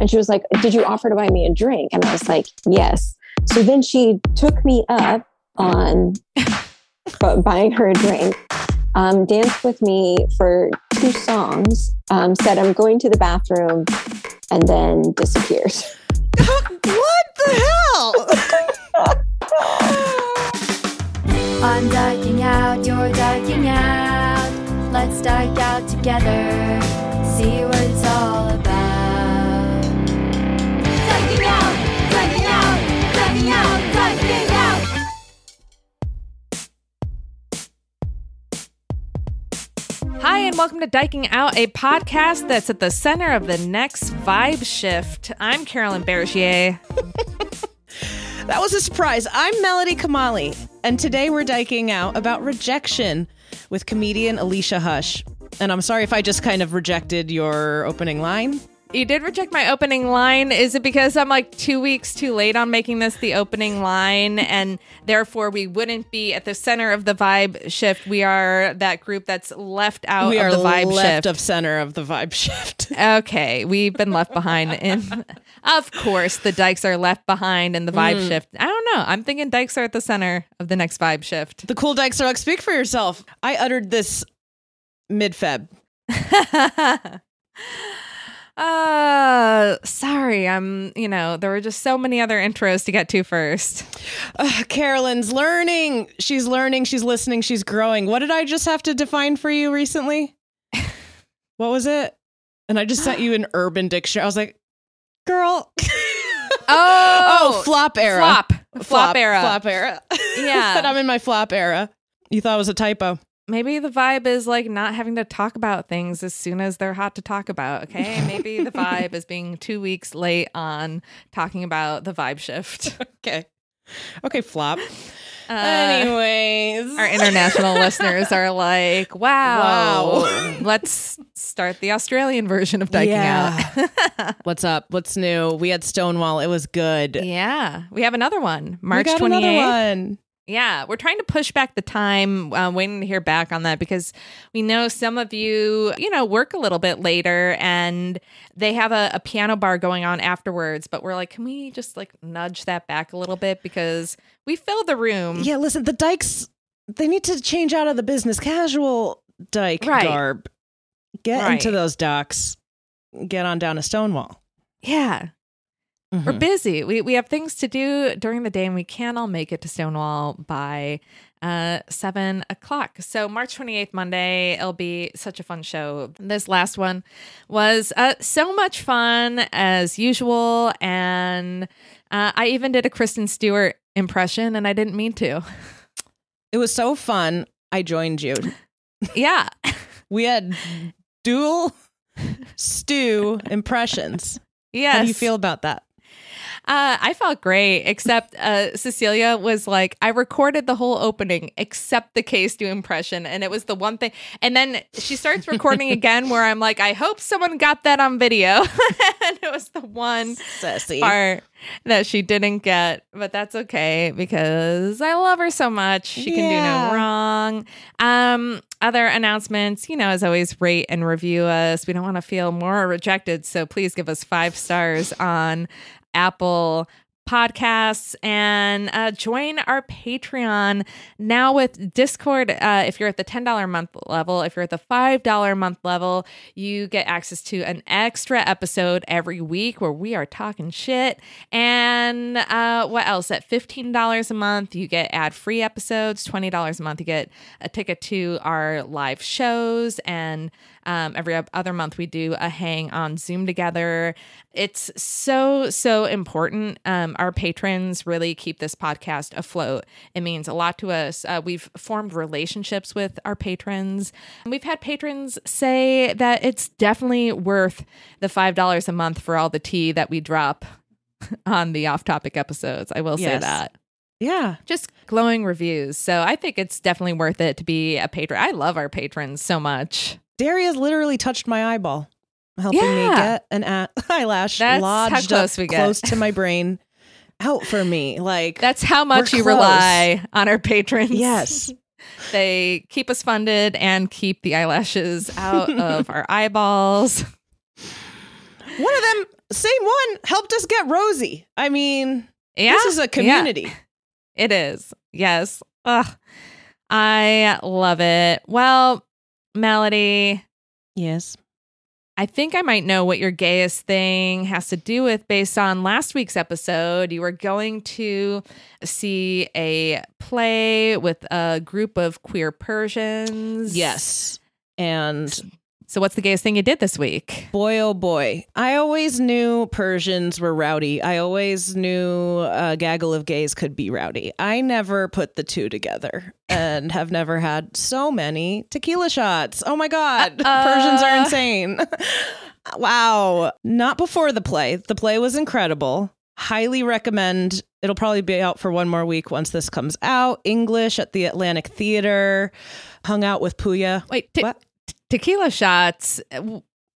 And she was like, Did you offer to buy me a drink? And I was like, Yes. So then she took me up on buying her a drink, um, danced with me for two songs, um, said, I'm going to the bathroom, and then disappeared. what the hell? I'm dyking out, you're dyking out. Let's dike out together, see what it's all Hi, and welcome to Dyking Out, a podcast that's at the center of the next vibe shift. I'm Carolyn Bergier. That was a surprise. I'm Melody Kamali, and today we're dyking out about rejection with comedian Alicia Hush. And I'm sorry if I just kind of rejected your opening line. You did reject my opening line. Is it because I'm like two weeks too late on making this the opening line, and therefore we wouldn't be at the center of the vibe shift? We are that group that's left out we of the vibe left shift. of center of the vibe shift. Okay, we've been left behind. And of course, the dykes are left behind in the vibe Mm. shift. I don't know. I'm thinking dykes are at the center of the next vibe shift. the cool dykes are like, speak for yourself. I uttered this mid Feb. uh, sorry. I'm, you know, there were just so many other intros to get to first. Carolyn's learning. She's learning. She's listening. She's growing. What did I just have to define for you recently? what was it? And I just sent you an urban dictionary. I was like, girl. Oh, oh, flop era. flop. Flop era. Flop era. Yeah. Said I'm in my flop era. You thought it was a typo. Maybe the vibe is like not having to talk about things as soon as they're hot to talk about. Okay. Maybe the vibe is being two weeks late on talking about the vibe shift. Okay. Okay, flop. Uh, Anyways. Our international listeners are like, wow, Wow. let's start the Australian version of Dyking Yeah. Out. What's up? What's new? We had Stonewall. It was good. yeah. We have another one, March we got 28th. Yeah, we're trying to push back the time, uh, waiting to hear back on that because we know some of you, you know, work a little bit later and they have a, a piano bar going on afterwards. But we're like, can we just like nudge that back a little bit because we fill the room. Yeah, listen, the dykes, they need to change out of the business casual dyke Right. garb. Get Right. into those docks. Get on down to Stonewall. Yeah, We're Mhm. busy. We we have things to do during the day, and we can't all make it to Stonewall by uh seven o'clock. So March twenty eighth, Monday, it'll be such a fun show. This last one was uh so much fun as usual, and uh, I even did a Kristen Stewart impression, and I didn't mean to. It was so fun. I joined you. yeah, We had dual stew impressions. yes. How do you feel about that? Uh, I felt great, except uh, Cecilia was like, I recorded the whole opening except the K-Stew impression. And it was the one thing. And then she starts recording again where I'm like, I hope someone got that on video. and it was the one Sassy. part that she didn't get. But that's okay because I love her so much. She can do no wrong. Um, other announcements, you know, as always, rate and review us. We don't want to feel more rejected. So please give us five stars on Apple podcasts and uh, join our Patreon now with Discord. Uh, if you're at the $10 a month level, if you're at the $5 a month level, you get access to an extra episode every week where we are talking shit. And uh, what else? At $15 a month, you get ad free episodes. $20 a month, you get a ticket to our live shows. And um, every other month, we do a hang on Zoom together. It's so, so important. Um, our patrons really keep this podcast afloat. It means a lot to us. Uh, we've formed relationships with our patrons. We've had patrons say that it's definitely worth the $5 a month for all the tea that we drop. on the off topic episodes. I will say Yes. that. Yeah. Just glowing reviews. So I think it's definitely worth it to be a patron. I love our patrons so much. Daria's literally touched my eyeball, helping me get an a- eyelash That's lodged close up we get. close to my brain, out for me. Like That's how much you close. rely on our patrons. yes, They keep us funded and keep the eyelashes out of our eyeballs. one of them, same one, helped us get Rosie. I mean, Yeah. this is a yeah. community. It is. Yes. Ugh. I love it. Well, Melody, Yes. I think I might know what your gayest thing has to do with based on last week's episode. You were going to see a play with a group of queer Persians. Yes. And So, what's the gayest thing you did this week? boy, oh boy, I always knew Persians were rowdy. I always knew a gaggle of gays could be rowdy. I never put the two together and have never had so many tequila shots. Oh my God. Uh-uh. Persians are insane. wow. Not before the play. The play was incredible. Highly recommend. It'll probably be out for one more week once this comes out. English at the Atlantic Theater. Hung out with Puya. Wait, What? Tequila shots.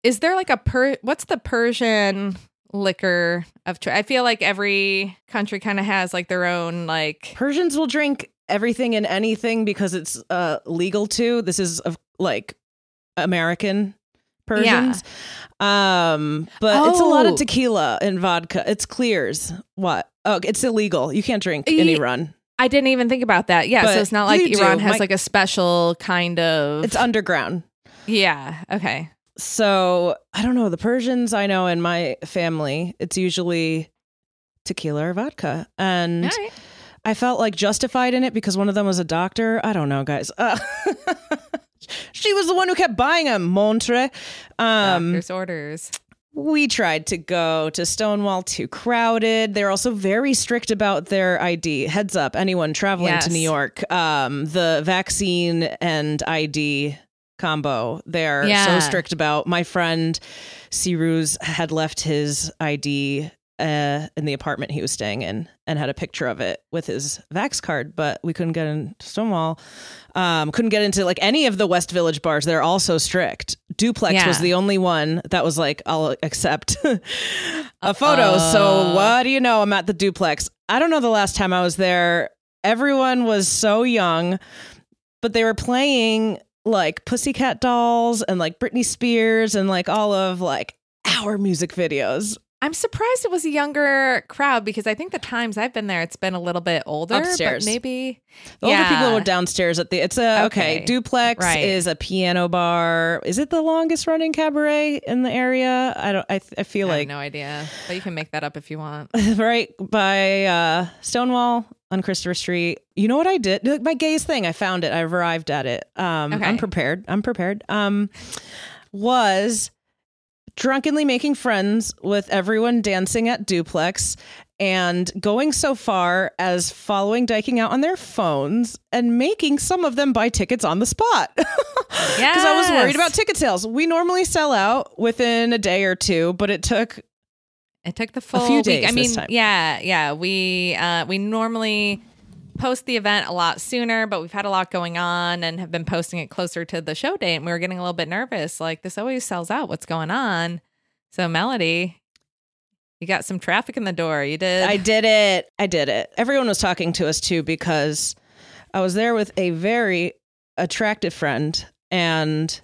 Is there like a per? What's the Persian liquor of? Cho- I feel like every country kind of has like their own like. Persians will drink everything and anything because it's uh, legal to. This is of like American Persians. Um, but it's a lot Oh. of tequila and vodka. It's clears. What? Oh, it's illegal. You can't drink in Iran. I didn't even think about that. Yeah, But so it's not like you do. Iran has My- like a special kind of. It's underground. Yeah. Okay. So I don't know. The Persians I know in my family, it's usually tequila or vodka. And right. I felt like justified in it because one of them was a doctor. I don't know, guys. Uh, she was the one who kept buying them, Montre. Um, Doctor's orders. we tried to go to Stonewall, too crowded. They're also very strict about their ID. Heads up, anyone traveling Yes. to New York, um, the vaccine and ID combo, they're Yeah. so strict about. My friend Siruz had left his ID uh, in the apartment he was staying in and had a picture of it with his Vax card, but we couldn't get into Stonewall. Um, couldn't get into like any of the West Village bars. They're all so strict. Duplex Yeah. was the only one that was like, I'll accept a photo. So Uh-oh. what do you know? I'm at the duplex. I don't know the last time I was there. Everyone was so young, but they were playing like Pussycat Dolls and like Britney Spears and like all of like our music videos. I'm surprised it was a younger crowd because I think the times I've been there, it's been a little bit older. Upstairs. But maybe. The older people were downstairs at the. It's a okay. Okay. Duplex Right. is a piano bar. Is it the longest running cabaret in the area? I don't. I, I feel I have like no idea, but you can make that up if you want. right by uh, Stonewall on Christopher Street. You know what I did? My gayest thing. I found it. I've arrived at it. Um, Okay. I'm prepared. I'm prepared. Um, was drunkenly making friends with everyone dancing at Duplex and going so far as following Dyking out on their phones and making some of them buy tickets on the spot. Because I was worried about ticket sales. We normally sell out within a day or two, but it took It took the full few week. days I mean, yeah, yeah. We uh, we normally post the event a lot sooner, but we've had a lot going on and have been posting it closer to the show date. And we were getting a little bit nervous. Like this always sells out. What's going on? So Melody, you got some traffic in the door. You did. I did it. I did it. Everyone was talking to us too because I was there with a very attractive friend and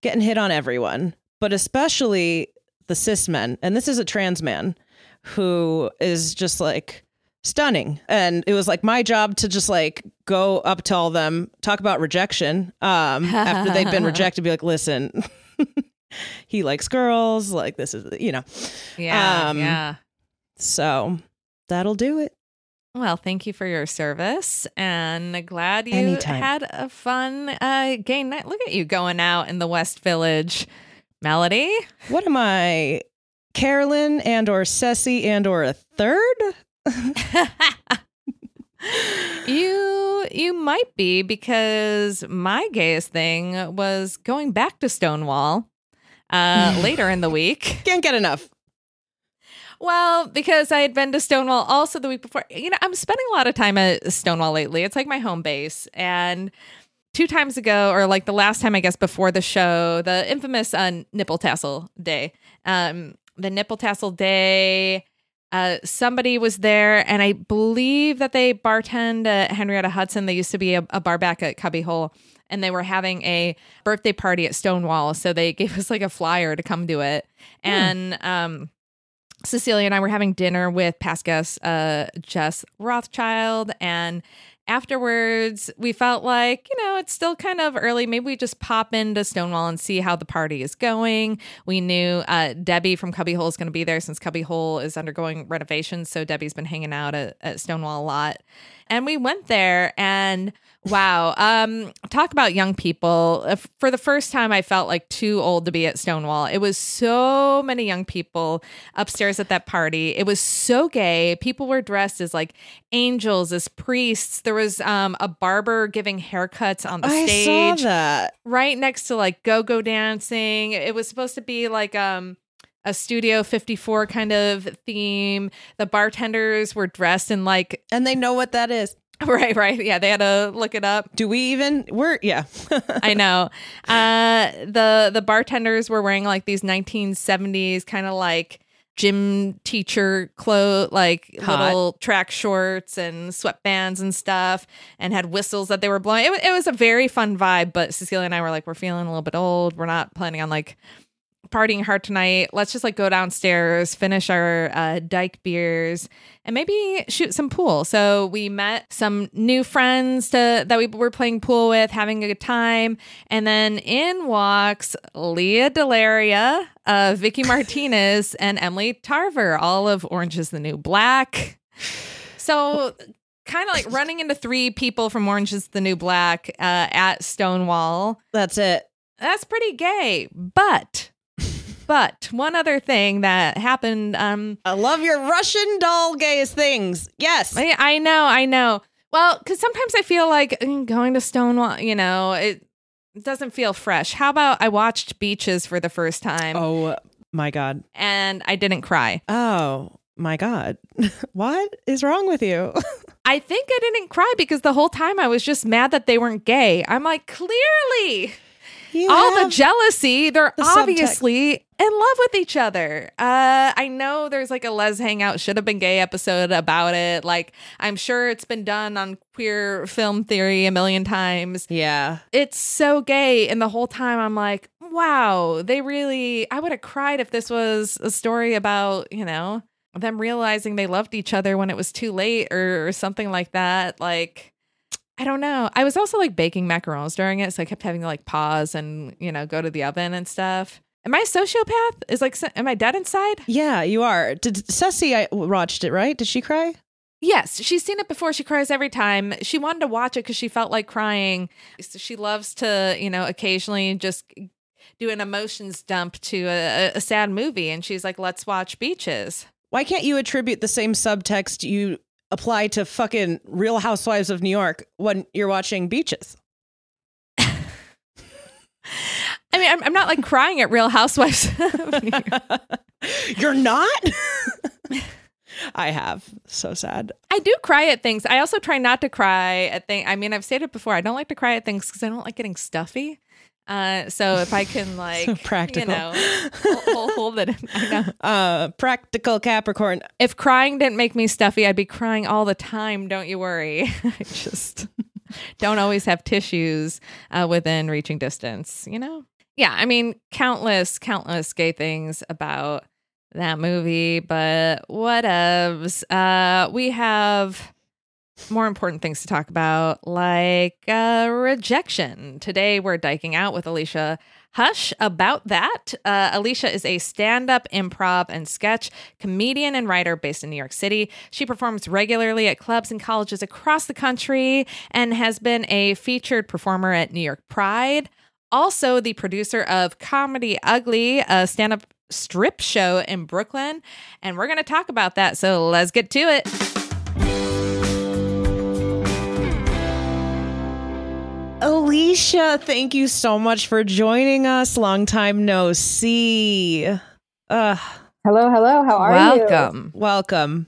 getting hit on everyone, but especially the cis men. And this is a trans man who is just like stunning. And it was like my job to just like go up to all them, talk about rejection um, after they'd been rejected, be like, listen. he likes girls like this is you know yeah, um, yeah. so that'll do it Well, thank you for your service, and glad you Anytime. had a fun uh, gay night. Look at you going out in the West Village, Melody. What am I, Carolyn and or Ceci and or a third? you you might be because my gayest thing was going back to Stonewall uh, later in the week. Can't get enough. Well, because I had been to Stonewall also the week before. You know, I'm spending a lot of time at Stonewall lately. It's like my home base. And two times ago, or like the last time, I guess, before the show, the infamous uh, nipple tassel day. Um, the nipple tassel day, uh, somebody was there, and I believe that they bartend at Henrietta Hudson. They used to be a, a bar back at Cubby Hole, and they were having a birthday party at Stonewall. So they gave us like a flyer to come to it. And um, Cecilia and I were having dinner with past guest uh, Jess Rothschild, and afterwards we felt like you know it's still kind of early. Maybe we just pop into Stonewall and see how the party is going. We knew uh, Debbie from Cubby Hole is going to be there since Cubby Hole is undergoing renovations, so Debbie's been hanging out at, at Stonewall a lot. And we went there and wow, um, talk about young people. For the first time, I felt like too old to be at Stonewall. It was so many young people upstairs at that party. It was so gay. People were dressed as like angels, as priests. There was um, a barber giving haircuts on the I stage saw that. right next to like go-go dancing. It was supposed to be like um a Studio 54 kind of theme. The bartenders were dressed in like And they know what that is. right, right. Yeah, they had to look it up. Do we even? We're yeah. I know. Uh the the bartenders were wearing like these 1970s kind of like gym teacher clothes like Hot. little track shorts and sweatbands and stuff and had whistles that they were blowing it, it was a very fun vibe but cecilia and i were like we're feeling a little bit old we're not planning on like partying hard tonight. Let's just like go downstairs finish our uh, dyke beers and maybe shoot some pool. So we met some new friends to that we were playing pool with having a good time. And then in walks lea delaria uh, vicky martinez and emily tarver all of orange is the new black. So kind of like running into three people from orange is the new black uh, at stonewall. That's it. that's pretty gay. But but one other thing that happened um I love your Russian doll gayest things. Yes. I, I know, I know. Well, because sometimes I feel like mm, going to Stonewall, you know, it doesn't feel fresh. How about I watched Beaches for the first time Oh my god. and I didn't cry? Oh my god. what is wrong with you? I think I didn't cry because the whole time I was just mad that they weren't gay. I'm like, clearly, You all the jealousy, they're the subtext. obviously in love with each other. Uh, I know there's like a Lez Hang Out should have been gay episode about it. Like, I'm sure it's been done on queer film theory a million times. yeah. it's so gay and the whole time i'm like wow they really i would have cried if this was a story about you know them realizing they loved each other when it was too late or, or something like that like i don't know i was also like baking macarons during it so i kept having to like pause and you know go to the oven and stuff am i a sociopath is like am i dead inside Yeah, you are. Did Ceci I watched it, right? Did she cry? Yes, she's seen it before. She cries every time. She wanted to watch it because she felt like crying. So She loves to, you know, occasionally just do an emotions dump to a, a sad movie. And she's like, let's watch Beaches. Why can't you attribute the same subtext you apply to fucking Real Housewives of New York when you're watching Beaches? I mean, I'm, I'm not like crying at Real Housewives. of New York. You're not? I have. So sad. I do cry at things. I also try not to cry at things. I mean, I've stated before, I don't like to cry at things because I don't like getting stuffy. Uh, so if I can like, practical. you know, hold, hold, hold it. I know. Uh practical Capricorn. if crying didn't make me stuffy, I'd be crying all the time. Don't you worry. I just don't always have tissues uh, within reaching distance, you know? Yeah, I mean, countless, countless gay things about that movie, but whatevs. Uh, we have more important things to talk about, like uh, rejection. Today, we're dyking out with Alicia Hush about that. Uh, Alicia is a stand up, improv, and sketch comedian and writer based in New York City. She performs regularly at clubs and colleges across the country and has been a featured performer at New York Pride. Also, the producer of Comedy Ugly, a stand up strip show in Brooklyn. And we're going to talk about that. So let's get to it. Alicia, thank you so much for joining us. Long time no see. Uh, Hello, hello. How are you? Welcome. Welcome.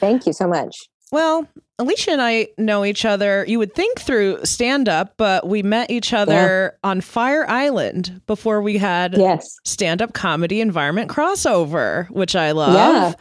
Thank you so much. Well, Alicia and I know each other, you would think through stand up, but we met each other on Fire Island before we had Yes. stand up comedy environment crossover, which I love. Yeah.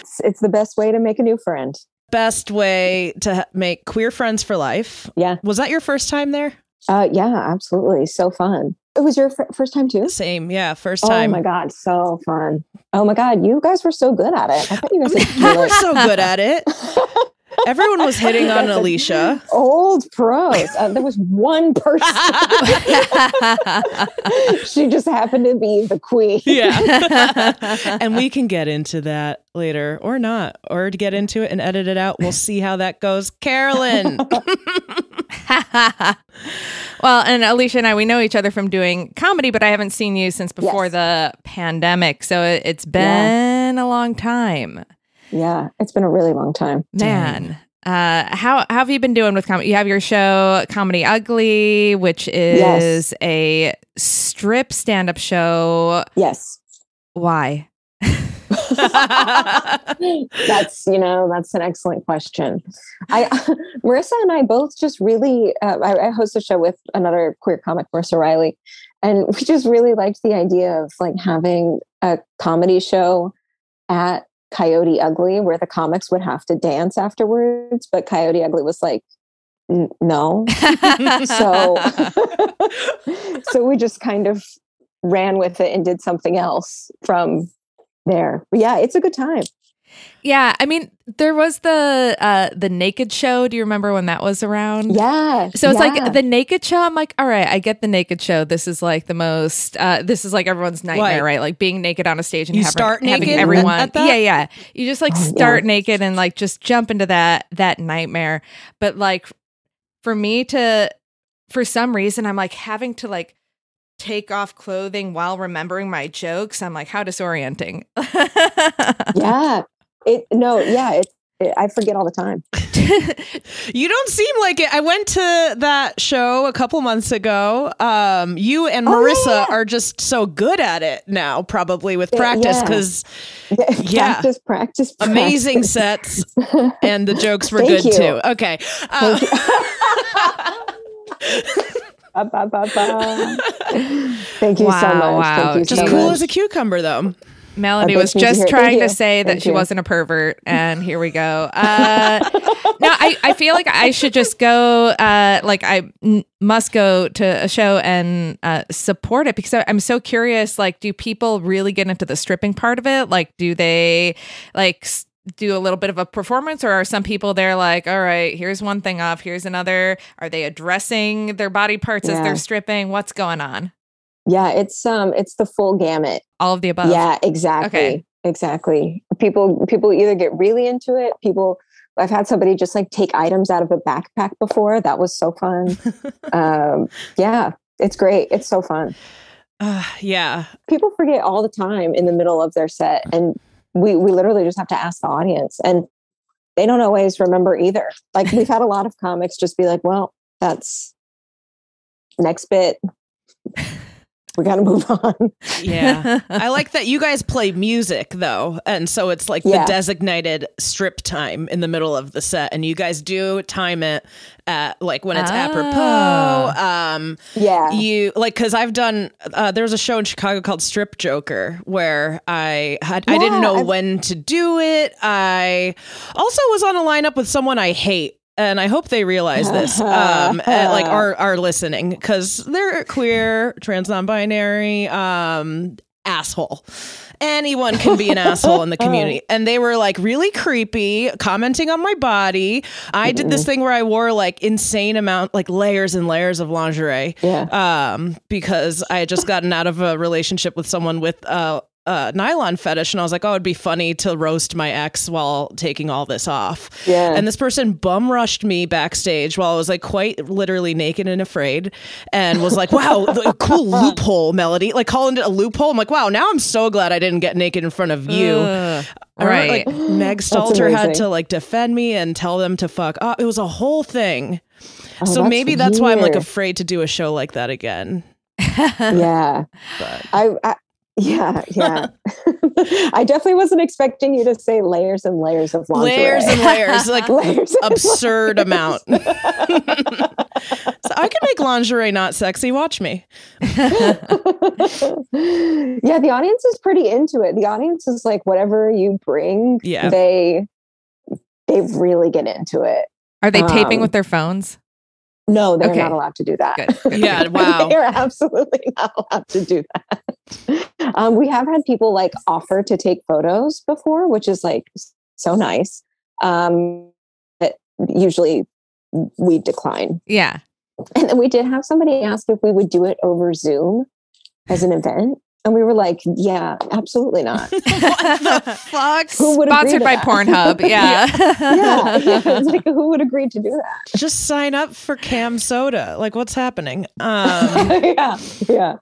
It's, it's the best way to make a new friend. Best way to make queer friends for life. Yeah. Was that your first time there? Uh, yeah, absolutely. So fun. It was your f- first time too? Same. Yeah. First time. Oh time. my God. So fun. Oh my God. You guys were so good at it. I thought you guys would were so good at it. Everyone was hitting on Alicia. old pros. Uh, there was one person. she just happened to be the queen. Yeah. and we can get into that later or not, or to get into it and edit it out. We'll see how that goes. Carolyn. well, and Alicia and I, we know each other from doing comedy, but I haven't seen you since before Yes. the pandemic. So it, it's been a long time. Yeah. It's been a really long time. Man. Uh, how, how have you been doing with comedy? You have your show, Comedy Ugly, which is Yes. a strip stand up show. Yes. Why? that's you know that's an excellent question i marissa and i both just really uh, I, I host a show with another queer comic marissa riley and we just really liked the idea of like having a comedy show at coyote ugly where the comics would have to dance afterwards but coyote ugly was like no. So so we just kind of ran with it and did something else from there. But yeah it's a good time yeah, I mean, there was the uh the naked show. Do you remember when that was around? Yeah. So it's yeah. like the naked show. I'm like, all right, I get the naked show. This is like the most. Uh, this is like everyone's nightmare, What? right? Like being naked on a stage and You having, start having everyone. at that? Yeah, yeah. You just like Oh, yeah. start naked and like just jump into that that nightmare. But like for me to, for some reason, I'm like having to like take off clothing while remembering my jokes. I'm like, how disorienting. yeah. It no, yeah, I forget all the time. You don't seem like it. I went to that show a couple months ago. Um, you and Oh, Marissa yeah, yeah. are just so good at it now, probably with practice, because Yeah. practice, practice, amazing sets and the jokes were good you. too. Okay. Uh, Ba, ba, ba. Thank you so much. wow. Thank you just so cool much. as a cucumber, though. Melody was just trying to say that Thank she you. wasn't a pervert, and here we go. Uh, no, I, I feel like I should just go. Uh, like I n- must go to a show and uh, support it because I- I'm so curious. Like, do people really get into the stripping part of it? Like, do they like? do a little bit of a performance or are some people there like all right here's one thing off here's another are they addressing their body parts as they're stripping what's going on Yeah, it's um it's the full gamut. all of the above Yeah, exactly. Okay. Exactly. People people either get really into it, people I've had somebody just like take items out of a backpack before. That was so fun. um yeah, it's great. It's so fun. Uh, yeah. people forget all the time in the middle of their set and we we literally just have to ask the audience and they don't always remember either like we've had a lot of comics just be like well that's next bit we got to move on Yeah. I like that you guys play music though. And so it's like the designated strip time in the middle of the set. And you guys do time it at like when it's apropos. Um yeah you like because I've done uh there was a show in Chicago called Strip Joker where I had I didn't know I've- when to do it. I also was on a lineup with someone I hate. And I hope they realize this, um, and, like are are listening because they're queer, trans, non-binary, um, asshole. Anyone can be an asshole in the community, and they were like really creepy, commenting on my body. I did this thing where I wore like insane amount, like layers and layers of lingerie, yeah um, because I had just gotten out of a relationship with someone with uh, a nylon fetish, and I was like, oh, it'd be funny to roast my ex while taking all this off. Yeah. And this person bum rushed me backstage while I was like quite literally naked and afraid, and was like, wow, the cool loophole melody, like calling it a loophole. I'm like, wow, now I'm so glad I didn't get naked in front of you. Uh, I remember, right. like Meg Stalter had to like defend me and tell them to fuck up. It was a whole thing. Oh, so that's maybe that's why I'm like afraid to do a show like that again. yeah But I, I Yeah, yeah. I definitely wasn't expecting you to say layers and layers of lingerie. layers and layers, like layers and absurd amount. so I can make lingerie not sexy. Watch me. yeah, the audience is pretty into it. The audience is like whatever you bring, Yeah. they they really get into it. Are they taping Um, with their phones? No, they're Okay. not allowed to do that. Good, good, Yeah, wow. they're absolutely not allowed to do that. Um, we have had people like offer to take photos before, which is like so nice. Um, but usually we decline. Yeah. And then we did have somebody ask if we would do it over Zoom as an event. And we were like, yeah, absolutely not. what the fuck? Who would agree Sponsored to by that? Pornhub. Yeah. yeah, yeah. It's like, who would agree to do that? Just sign up for CamSoda. Like, what's happening? Um, yeah, yeah,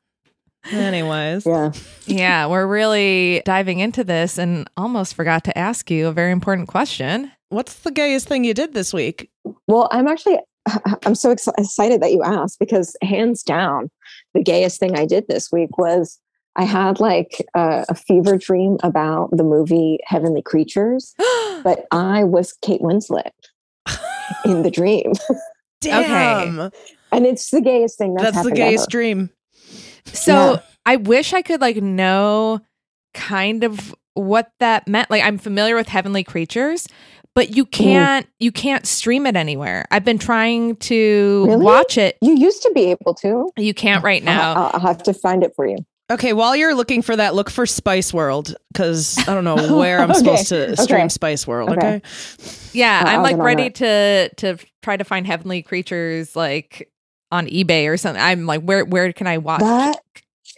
anyways, yeah. yeah. We're really diving into this and almost forgot to ask you a very important question. what's the gayest thing you did this week? Well, I'm actually I'm so ex- excited that you asked because hands down, the gayest thing I did this week was I had like a, a fever dream about the movie Heavenly Creatures, but I was Kate Winslet in the dream, Damn, and it's the gayest thing that's, that's, the gayest ever. dream. So Yeah. I wish I could like know kind of what that meant. Like I'm familiar with Heavenly Creatures, but you can't you can't stream it anywhere. I've been trying to Really? watch it. You used to be able to. You can't right now. I'll, I'll have to find it for you. Okay, while you're looking for that, look for Spice World because I don't know where I'm Okay, supposed to stream okay, Spice World. okay. Okay, Yeah, I'll- I'm I'll like ready to to try to find Heavenly Creatures like on eBay or something. I'm like, where where can I watch? That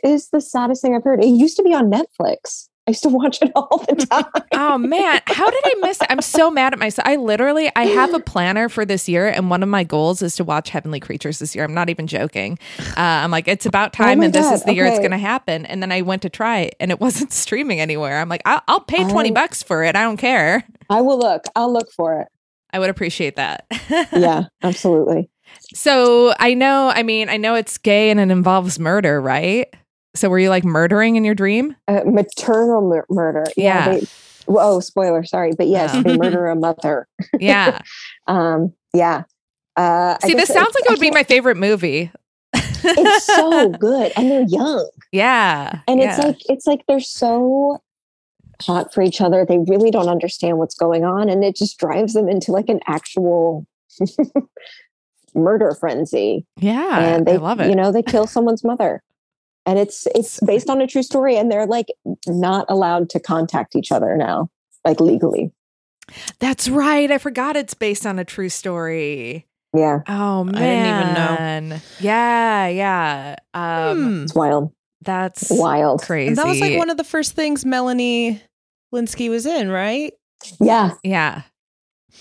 is the saddest thing I've heard. It used to be on Netflix. I used to watch it all the time. Oh man, how did I miss it? I'm so mad at myself. I literally I have a planner for this year and one of my goals is to watch Heavenly Creatures this year. I'm not even joking. Uh, I'm like it's about time my and this is the year it's going to happen. And then I went to try it and it wasn't streaming anywhere. I'm like I'll, I'll pay 20 Oh. bucks for it. I don't care. I will look. I'll look for it. I would appreciate that. Yeah, absolutely. So I know, I mean, I know it's gay and it involves murder, right? So were you like murdering in your dream? Uh, maternal mur- murder. Yeah. They, well, oh, spoiler. Sorry, but yes, Oh. they murder a mother. Yeah. Um, yeah. Uh, See, this sounds like it would be my favorite movie. It's so good, and they're young, yeah. and yeah. it's like it's like they're so hot for each other. They really don't understand what's going on, and it just drives them into like an actual murder frenzy. yeah, and they I love it. you know they kill someone's mother and it's it's based on a true story and they're like not allowed to contact each other now like legally That's right. I forgot it's based on a true story. yeah Oh man. didn't even know. Yeah, yeah. Um Hmm. it's wild that's wild crazy. And that was like one of the first things Melanie Lynskey was in, right? yeah Yeah.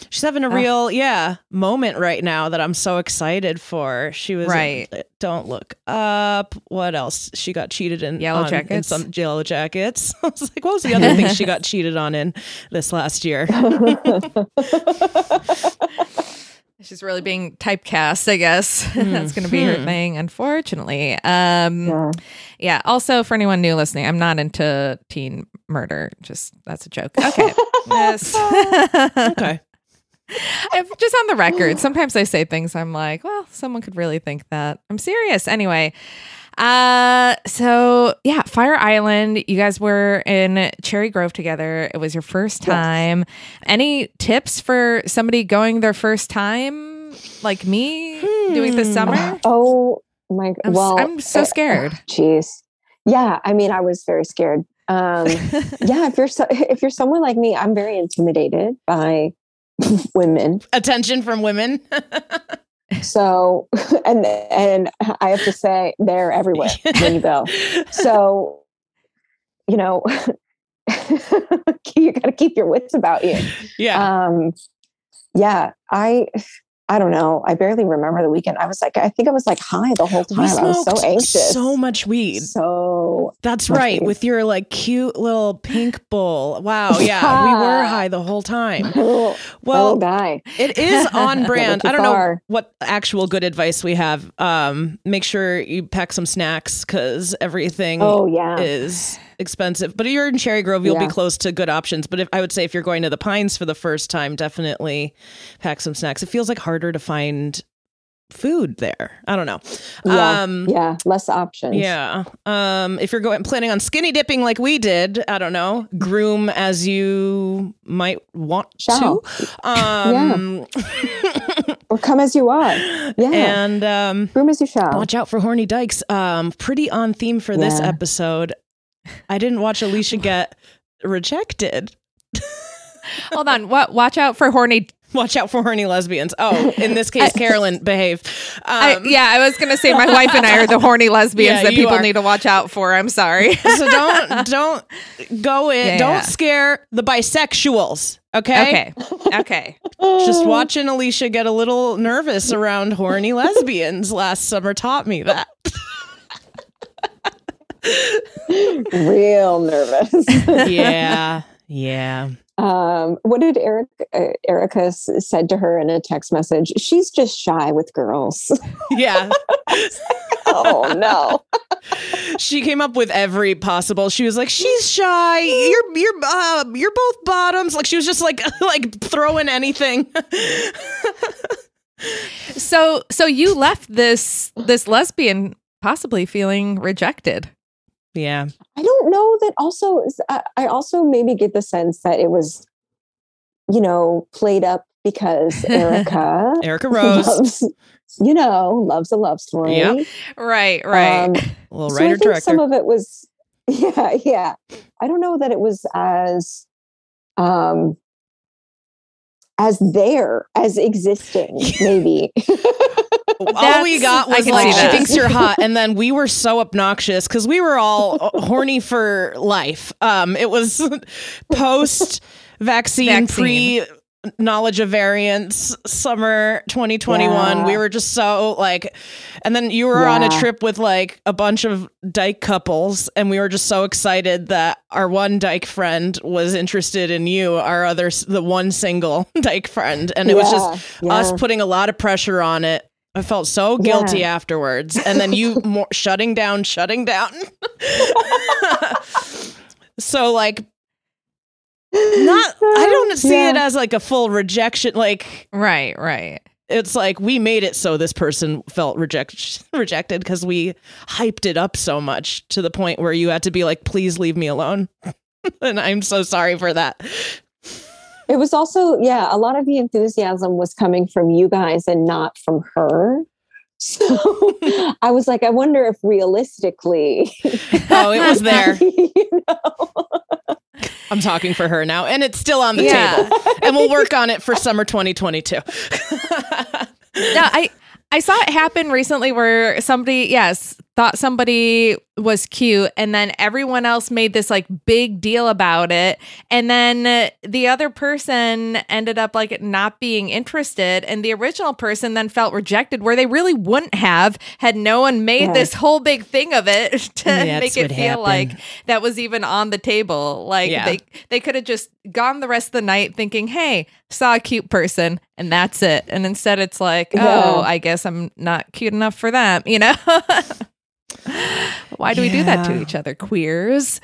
She's having a Ugh. real, yeah, moment right now that I'm so excited for. She was in- Right. don't look up. What else? She got cheated in Yellow on- in some Yellowjackets. I was like, what was the other thing she got cheated on in this last year? She's really being typecast, I guess. That's going to be her Mhm. thing, unfortunately. Um, yeah. yeah. Also, for anyone new listening, I'm not into teen murder. Just that's a joke. Okay. yes. Okay. I'm just on the record. Sometimes I say things I'm like, well, someone could really think that. I'm serious. Anyway. Uh so yeah, Fire Island, you guys were in Cherry Grove together. It was your first Yes. time. Any tips for somebody going their first time like me doing this Hmm. summer? oh my I'm, well I'm so uh, scared. jeez yeah i mean i was very scared um yeah if you're so, if you're someone like me i'm very intimidated by women Attention from women. so and and i have to say they're everywhere when you go so you know you got to keep your wits about you yeah. um yeah i I don't know. I barely remember the weekend. I was like, I think I was like high the whole time. I was so anxious. so much weed. So That's right, weed. with your like cute little pink bowl. Wow, yeah, we were high the whole time. well, Well, guy. It is on brand. I don't know what actual good advice we have. Um, make sure you pack some snacks because everything Oh yeah. is expensive. But if you're in Cherry Grove, you'll be close to good options. But if I would say if you're going to the Pines for the first time, definitely pack some snacks. It feels like harder to find food there. I don't know. yeah. Um, yeah. Less options. yeah. Um, if you're going planning on skinny dipping like we did, I don't know, groom as you might want Shall. to. Um, yeah. Or come as you are. Yeah. and um, Room as you shall. watch out for horny dykes. Um, pretty on theme for this episode. I didn't watch Alicia get rejected. Hold on. What? Watch out for horny. Watch out for horny lesbians. Oh, in this case, Carolyn, behave. I, Um, yeah, I was gonna say my wife and I are the horny lesbians Yeah, that people are. need to watch out for. I'm sorry. so don't don't go in. Yeah, don't yeah. scare the bisexuals. Okay. okay. Okay. Just watching Alicia get a little nervous around horny lesbians last summer taught me that. Real nervous. yeah. Yeah. um, what did Eric uh, Erica s- said to her in a text message? She's just shy with girls. Yeah. oh no. she came up with every possible. She was like, "She's shy. You're you're uh, you're both bottoms." Like she was just like like throwing anything. So so you left this this lesbian possibly feeling rejected. Yeah. I don't know that also I also maybe get the sense that it was, you know, played up because Erica Erica Rose, loves, you know, loves a love story. Yep. Right. Right. Um, little so writer director. some of it was, yeah, yeah. I don't know that it was as, um, as there as existing. Maybe. All we got was like she thinks you're hot and then we were so obnoxious because we were all horny for life. Um it was post vaccine. pre knowledge of variants summer 2021 Yeah. we were just so like and then you were on a trip with like a bunch of dyke couples and we were just so excited that our one dyke friend was interested in you our other the one single dyke friend. And it was just Yeah, us putting a lot of pressure on it. I felt so guilty Yeah. afterwards. And then you more, shutting down, shutting down. so like not I don't see it as like a full rejection like right. Right. it's like we made it so this person felt reject rejected because we hyped it up so much to the point where you had to be like please leave me alone. and I'm so sorry for that. It was also, yeah, a lot of the enthusiasm was coming from you guys and not from her. So I was like, I wonder if realistically, Oh, it was there. you know, I'm talking for her now and it's still on the Yeah. table. And we'll work on it for summer 2022. no, I I saw it happen recently where somebody, yes, thought somebody was cute, and then everyone else made this like big deal about it, and then the other person ended up like not being interested, and the original person then felt rejected where they really wouldn't have had no one made Yeah. this whole big thing of it to That's make it feel happened. like that was even on the table. Like Yeah. they they could have just gone the rest of the night thinking, "Hey, saw a cute person," and that's it. And instead, it's like, Yeah. "Oh, I guess I'm not cute enough for them." You know? Why do we do that to each other, queers?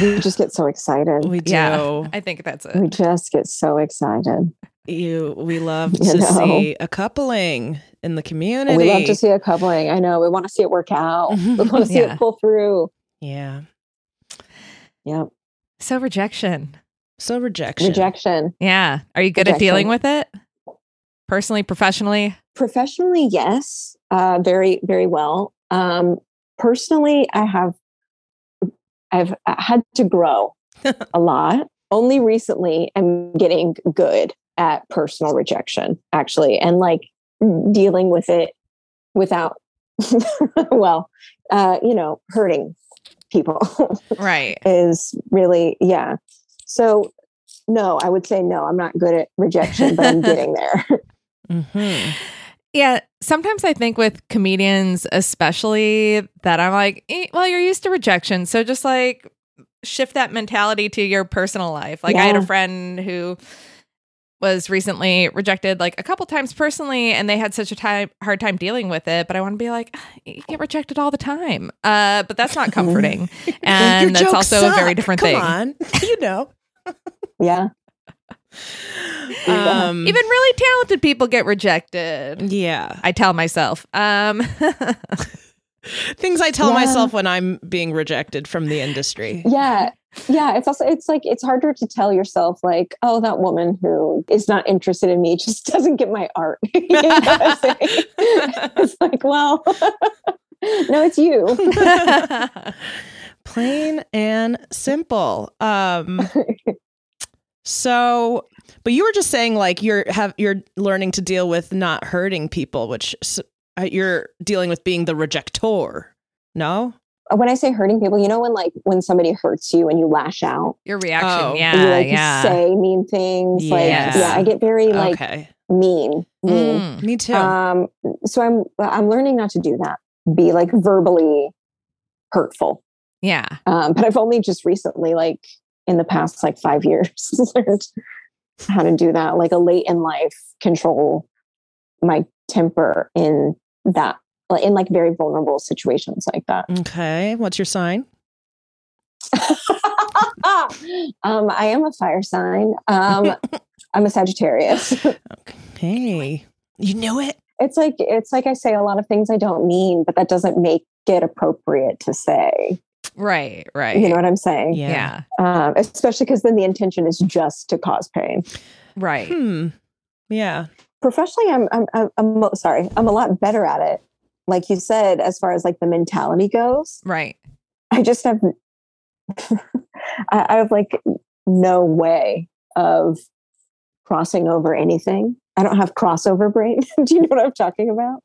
we just get so excited. We do. Yeah. I think that's it. We just get so excited. You, we love You to know. see a coupling in the community. We love to see a coupling. I know. We want to see it work out. We want to see Yeah. it pull through. yeah. Yep. So rejection. So rejection. Rejection. Yeah. Are you good at dealing with it? Personally, professionally? Professionally, yes. Uh, very, very well. Um, personally, I have I've had to grow a lot. Only recently I'm getting good at personal rejection, actually, and like dealing with it without well, uh, you know, hurting people Right. is really yeah. So no, I would say no, I'm not good at rejection, but I'm getting there. Mm-hmm. Yeah, sometimes I think with comedians, especially, that I'm like, eh, well, you're used to rejection. So just like shift that mentality to your personal life. Like, I had a friend who was recently rejected like a couple times personally, and they had such a time, hard time dealing with it. But I want to be like, "Ah, you get rejected all the time. Uh, but that's not comforting. and Your that's jokes also a very suck. different Come thing. on. you know. Yeah. Um, Even really talented people get rejected. yeah. I tell myself. Um, Things I tell Yeah. myself when I'm being rejected from the industry. Yeah. Yeah. It's also, it's like, it's harder to tell yourself, like, oh, that woman who is not interested in me just doesn't get my art. You know what it's like, well, no, it's you. Plain and simple. Um so but you were just saying like you're have you're learning to deal with not hurting people, which uh, you're dealing with being the rejector. No? when I say hurting people, you know, when like when somebody hurts you and you lash out, Your reaction, Oh. yeah, you like yeah. say mean things. Like, yeah, I get very like okay. mean, mean. Mm. Me too. Um, so I'm I'm learning not to do that. Be like verbally hurtful. Yeah. Um, but I've only just recently, like in the past like five years, learned how to do that. Like a late in life, control my temper in that in like very vulnerable situations like that. okay. What's your sign? um, I am a fire sign. Um, I'm a Sagittarius. Okay. You knew it? it's like it's like I say a lot of things I don't mean, but that doesn't make it appropriate to say. Right. Right. You know what I'm saying? yeah. Um, especially because then the intention is just to cause pain. Right. Hmm. Yeah. Professionally, I'm I'm I'm, I'm sorry. I'm a lot better at it. Like you said, as far as like the mentality goes, Right. I just have I, I have like no way of crossing over anything. I don't have crossover brain. Do you know what I'm talking about?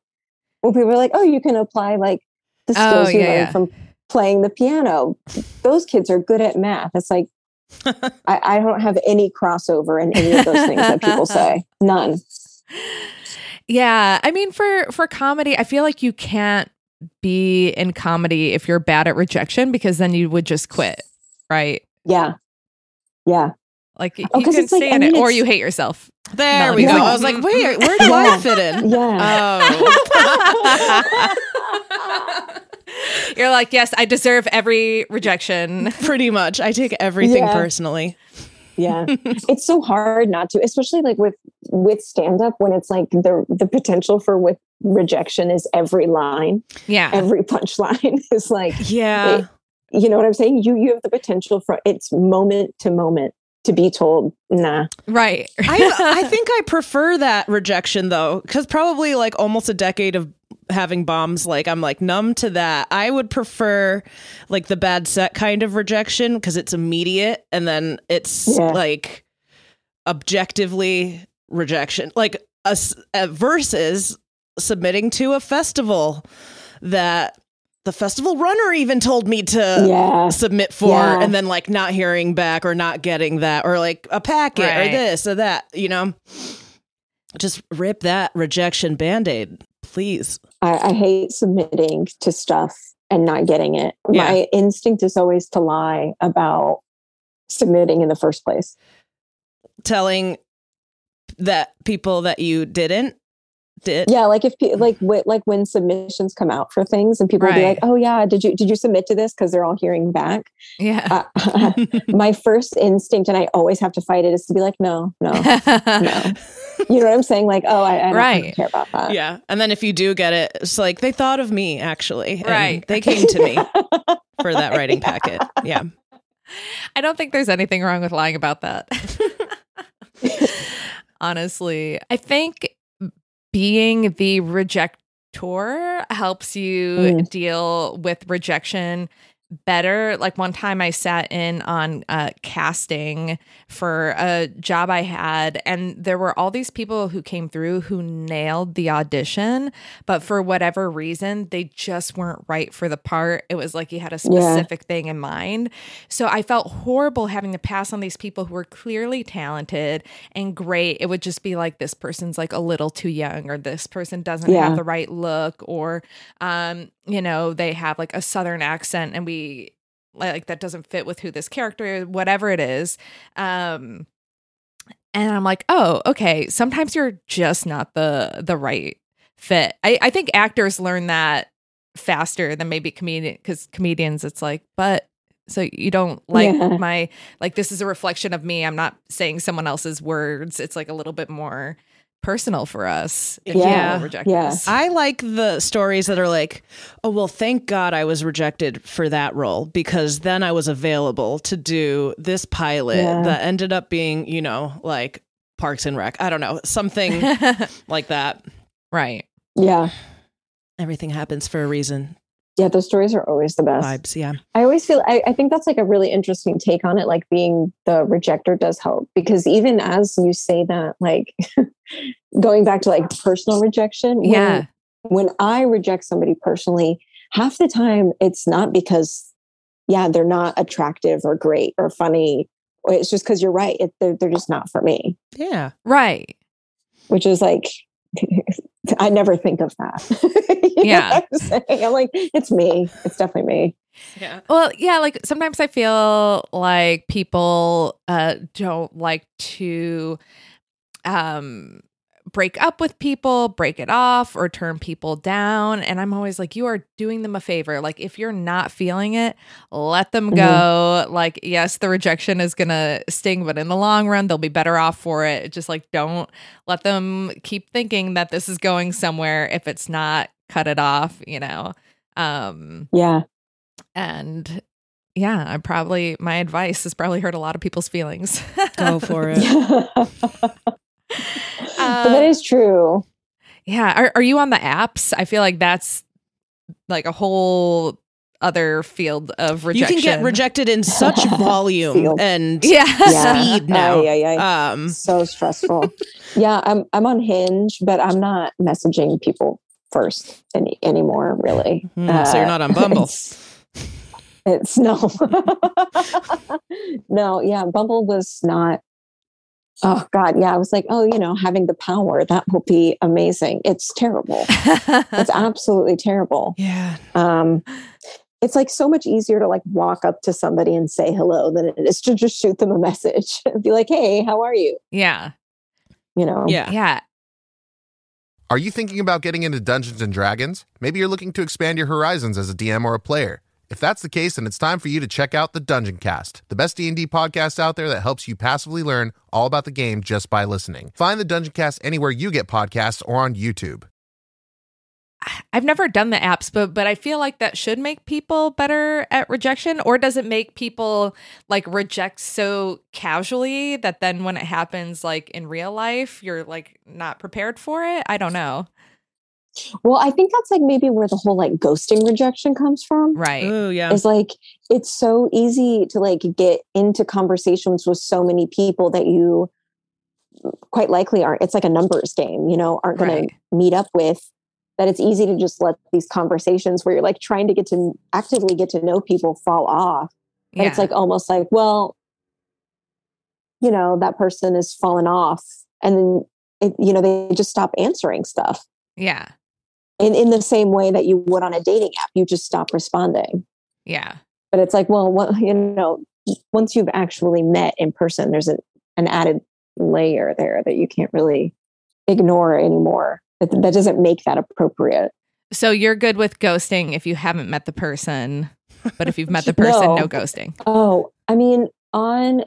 When people are like, "Oh, you can apply like the Oh, skills you yeah, learned yeah. from playing the piano." Those kids are good at math. It's like I, I don't have any crossover in any of those things that people say. None. Yeah. I mean, for for comedy, I feel like you can't be in comedy if you're bad at rejection because then you would just quit. Right. Yeah, yeah. Like oh, you 'cause can it's like- stay I mean, it, or you hate yourself. There No, we go. yeah. I was like, wait, where do I fit in? Yeah. Oh. You're like, yes, I deserve every rejection. Pretty much. I take everything Yeah. personally. yeah it's so hard not to especially like with with stand up when it's like the the potential for with rejection is every line Yeah. every punchline is like Yeah. it- you know what i'm saying you you have the potential for it's moment to moment to be told nah Right. I I think I prefer that rejection though, because probably like almost a decade of having bombs, like I'm like numb to that. I would prefer like the bad set kind of rejection because it's immediate and then it's Yeah. like objectively rejection, like us uh, versus submitting to a festival that the festival runner even told me to yeah submit for Yeah. and then like not hearing back or not getting that or like a packet Right. or this or that, you know? Just rip that rejection band-aid, please. I, I hate submitting to stuff and not getting it. Yeah. my instinct is always to lie about submitting in the first place. Telling that people that you didn't did. yeah like if pe- like wh- like when submissions come out for things and people will be like oh yeah did you did you submit to this? Because they're all hearing back. Yeah. uh, my first instinct and i always have to fight it is to be like no no no you know what i'm saying like oh i, I don't Right. care about that Yeah. And then if you do get it, it's like they thought of me actually. Right. They came to me for that writing packet. Yeah. I don't think there's anything wrong with lying about that. Honestly, I think being the rejector helps you Mm. deal with rejection better. Like one time I sat in on uh, casting for a job I had, and there were all these people who came through who nailed the audition, but for whatever reason, they just weren't right for the part. It was like you had a Yeah. specific thing in mind. So I felt horrible having to pass on these people who were clearly talented and great. It would just be like this person's like a little too young, or this person doesn't Yeah. have the right look, or um, you know, they have like a southern accent and we like that doesn't fit with who this character is, whatever it is. Um and I'm like, oh, okay. Sometimes you're just not the the right fit. I, I think actors learn that faster than maybe comedian because comedians it's like, but so you don't like Yeah. my like this is a reflection of me. I'm not saying someone else's words. It's like a little bit more personal for us. if Yeah. people reject Yeah. us. I like the stories that are like, oh, well, thank God I was rejected for that role because then I was available to do this pilot Yeah. that ended up being, you know, like Parks and Rec. I don't know, something like that. right. Yeah. Everything happens for a reason. Yeah. Those stories are always the best. Vibes, yeah. I always feel I, I think that's like a really interesting take on it. Like being the rejector does help because even as you say that, like going back to like personal rejection, when- Yeah. when I reject somebody personally, half the time it's not because, yeah, they're not attractive or great or funny. It's just because you're right. It, they're, they're just not for me, Yeah. Right. which is like, I never think of that. Yeah. I'm. I'm like, it's me. It's definitely me. Yeah. Well, yeah, like sometimes I feel like people uh don't like to um break up with people, break it off or turn people down, and I'm always like you are doing them a favor. Like if you're not feeling it, let them go. Like yes, the rejection is going to sting, but in the long run they'll be better off for it. Just like don't let them keep thinking that this is going somewhere if it's not cut it off, you know. Um Yeah. and yeah, I probably my advice has probably hurt a lot of people's feelings. Go for it. but Uh, that is true. yeah, are are you on the apps? I feel like that's like a whole other field of rejection. You can get rejected in such volume and Yeah. Yeah. speed now. Ay, ay, ay. Um, so stressful. yeah, I'm I'm on Hinge, but I'm not messaging people first any anymore. Really. Hmm, so you're not on Bumble. It's, it's no, no. Yeah, Bumble was not. Oh God, yeah. I was like, oh, you know, having the power that will be amazing. It's terrible. It's absolutely terrible. yeah. Um, it's like so much easier to like walk up to somebody and say hello than it is to just shoot them a message and be like, hey, how are you? yeah. You know. Yeah. Yeah. Are you thinking about getting into Dungeons and Dragons? Maybe you're looking to expand your horizons as a DM or a player. If that's the case, then it's time for you to check out the Dungeon Cast, the best D&D podcast out there that helps you passively learn all about the game just by listening. Find the Dungeon Cast anywhere you get podcasts or on YouTube. I've never done the apps, but but I feel like that should make people better at rejection, or does it make people like reject so casually that then when it happens like in real life, you're like not prepared for it? I don't know. Well, I think that's like maybe where the whole like ghosting rejection comes from. Right. Oh, yeah. It's like it's so easy to like get into conversations with so many people that you quite likely aren't. It's like a numbers game, you know, aren't going Right. to meet up with. That it's easy to just let these conversations where you're like trying to get to actively get to know people fall off. And Yeah. it's like almost like, well, you know, that person is fallen off, and then it, you know they just stop answering stuff yeah. In in the same way that you would on a dating app. You just stop responding. Yeah. But it's like, well, what, you know, once you've actually met in person, there's an, an added layer there that you can't really ignore anymore. That, that doesn't make that appropriate. So you're good with ghosting if you haven't met the person, but if you've met the person, no, No. ghosting. Oh, I mean, on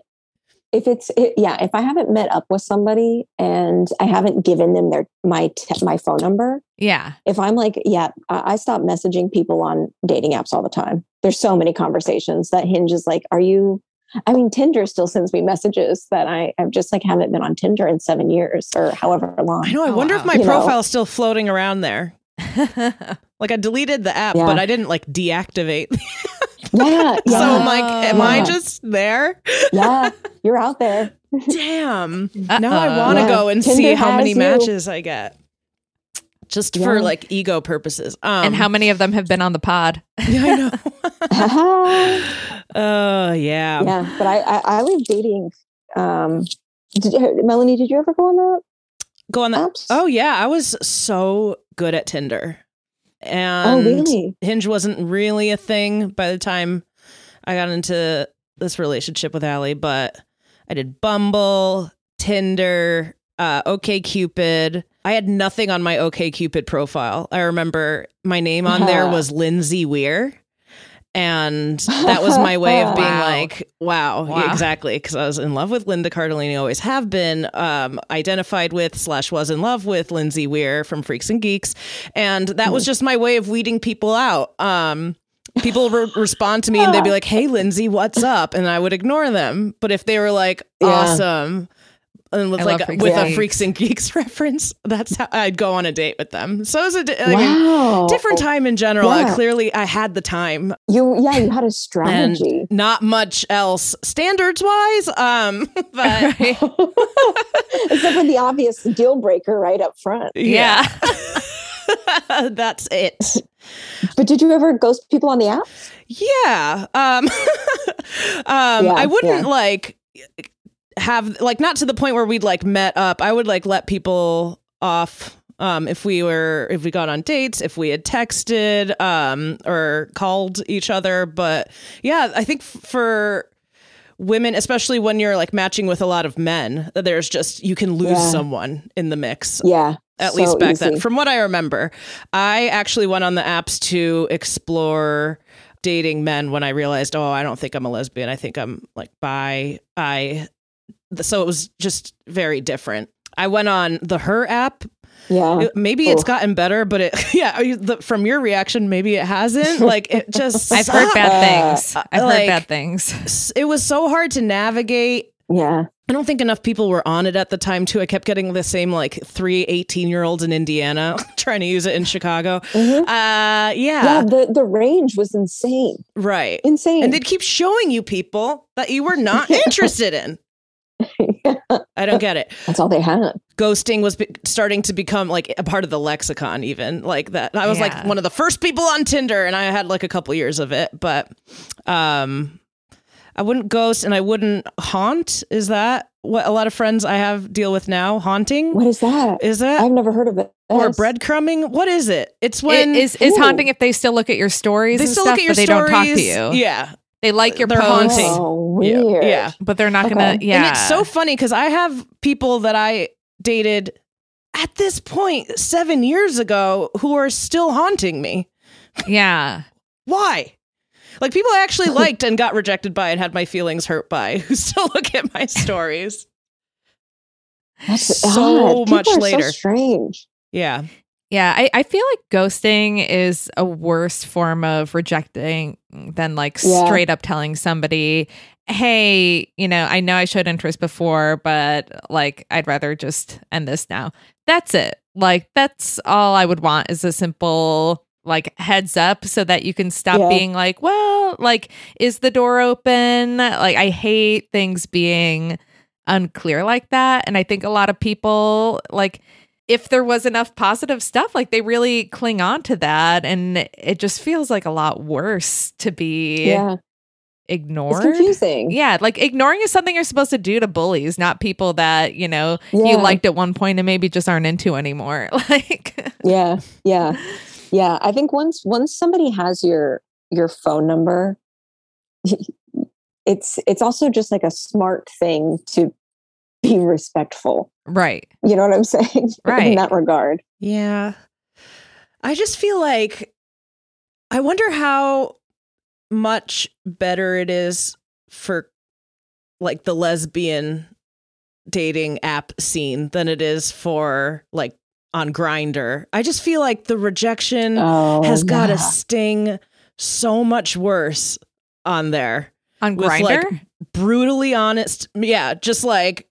if it's it, yeah, if I haven't met up with somebody and I haven't given them their my t- my phone number, Yeah. if I'm like, yeah, I, I stop messaging people on dating apps all the time. There's so many conversations that Hinge is like, are you? I mean, Tinder still sends me messages that I, I've just like haven't been on Tinder in seven years or however long. I know. I Oh, wonder wow. if my You know. profile's still floating around there. Like I deleted the app, Yeah. but I didn't like deactivate. Yeah, yeah, So I'm like, am I just there? yeah. You're out there. Damn. Now I want to Yeah. go and Tinder see how many you. matches I get. Just for like ego purposes. Um, and how many of them have been on the pod? Yeah, I know. Oh, yeah, yeah. but I, I, I was dating. Um, did you, Melanie? Did you ever go on that Go on the apps? Oh yeah, I was so good at Tinder. Oh, And really? Hinge wasn't really a thing by the time I got into this relationship with Allie, but I did Bumble, Tinder, uh, OK Cupid. I had nothing on my OK Cupid profile. I remember my name on there was Lindsay Weir. And that was my way of being Wow. like, wow, Wow. exactly. Because I was in love with Linda Cardellini, always have been, um, identified with slash was in love with Lindsay Weir from Freaks and Geeks. And that was just my way of weeding people out. Um, people re- respond to me and they'd be like, hey, Lindsay, what's up? And I would ignore them. But if they were like, Yeah. Awesome, and with I like love with and a Freaks and Geeks reference, that's how I'd go on a date with them. So it was a di- I mean, wow. different time in general. I Yeah. clearly I had the time You, yeah, you had a and strategy. not much else standards wise. Um, but Except for the obvious deal breaker right up front. Yeah. that's it. But did you ever ghost people on the app? Yeah. Um, um Yeah, I wouldn't yeah. like have like not to the point where we'd like met up. I would like let people off um if we were if we got on dates, if we had texted um or called each other, but yeah, I think f- for women especially when you're like matching with a lot of men, that there's just you can lose Yeah. someone in the mix Yeah. at so least back then from what i remember i actually went on the apps to explore dating men when i realized oh i don't think i'm a lesbian i think i'm like bi i so it was just very different i went on the her app Yeah. It- maybe it's gotten better but it yeah you- the, from your reaction maybe it hasn't like it just I've heard bad Uh, things. I've like- heard bad things. it was so hard to navigate Yeah. I don't think enough people were on it at the time too. I kept getting the same like three 18 year olds in Indiana trying to use it in Chicago. Mhm. Uh yeah, Yeah. The, the range was insane. right. Insane. And they'd keep showing you people that you were not interested in. I don't get it. That's all they had. Ghosting was be- starting to become like a part of the lexicon, even like that. I was like one of the first people on Tinder, and I had like a couple years of it, but um, I wouldn't ghost and I wouldn't haunt. Is that what a lot of friends I have deal with now? Haunting What is that? is that? I've never heard of it. or Yes. breadcrumbing? What is it? It's It when is is Ooh. haunting if they still look at your stories they and still stuff, look at your but they stories. don't talk to you. Yeah, They like your They're posts, haunting. Oh, Yeah, weird. yeah. but they're not Okay. gonna. Yeah, And it's so funny because I have people that I dated at this point seven years ago who are still haunting me. yeah. Why? Like people I actually liked and got rejected by and had my feelings hurt by who still look at my stories. That's So odd. Much are later. So strange. Yeah. Yeah, I, I feel like ghosting is a worse form of rejecting than like Yeah. straight up telling somebody, hey, you know, I know I showed interest before, but like I'd rather just end this now. That's it. Like that's all I would want is a simple like heads up so that you can stop Yeah. being like, well, like is the door open? Like I hate things being unclear like that and I think a lot of people like if there was enough positive stuff, like they really cling on to that. And it just feels like a lot worse to be Yeah. It's ignored. confusing. Yeah, like ignoring is something you're supposed to do to bullies, not people that, you know, Yeah. you liked at one point and maybe just aren't into anymore. Like, Yeah. Yeah. Yeah. I think once once somebody has your your phone number, it's it's also just like a smart thing to be respectful. right. You know what I'm saying? Right. In that regard. Yeah. I just feel like I wonder how much better it is for like the lesbian dating app scene than it is for like on Grindr. I just feel like the rejection Oh, has got to yeah. sting so much worse on there. On Grindr? like, Brutally honest. Yeah, just like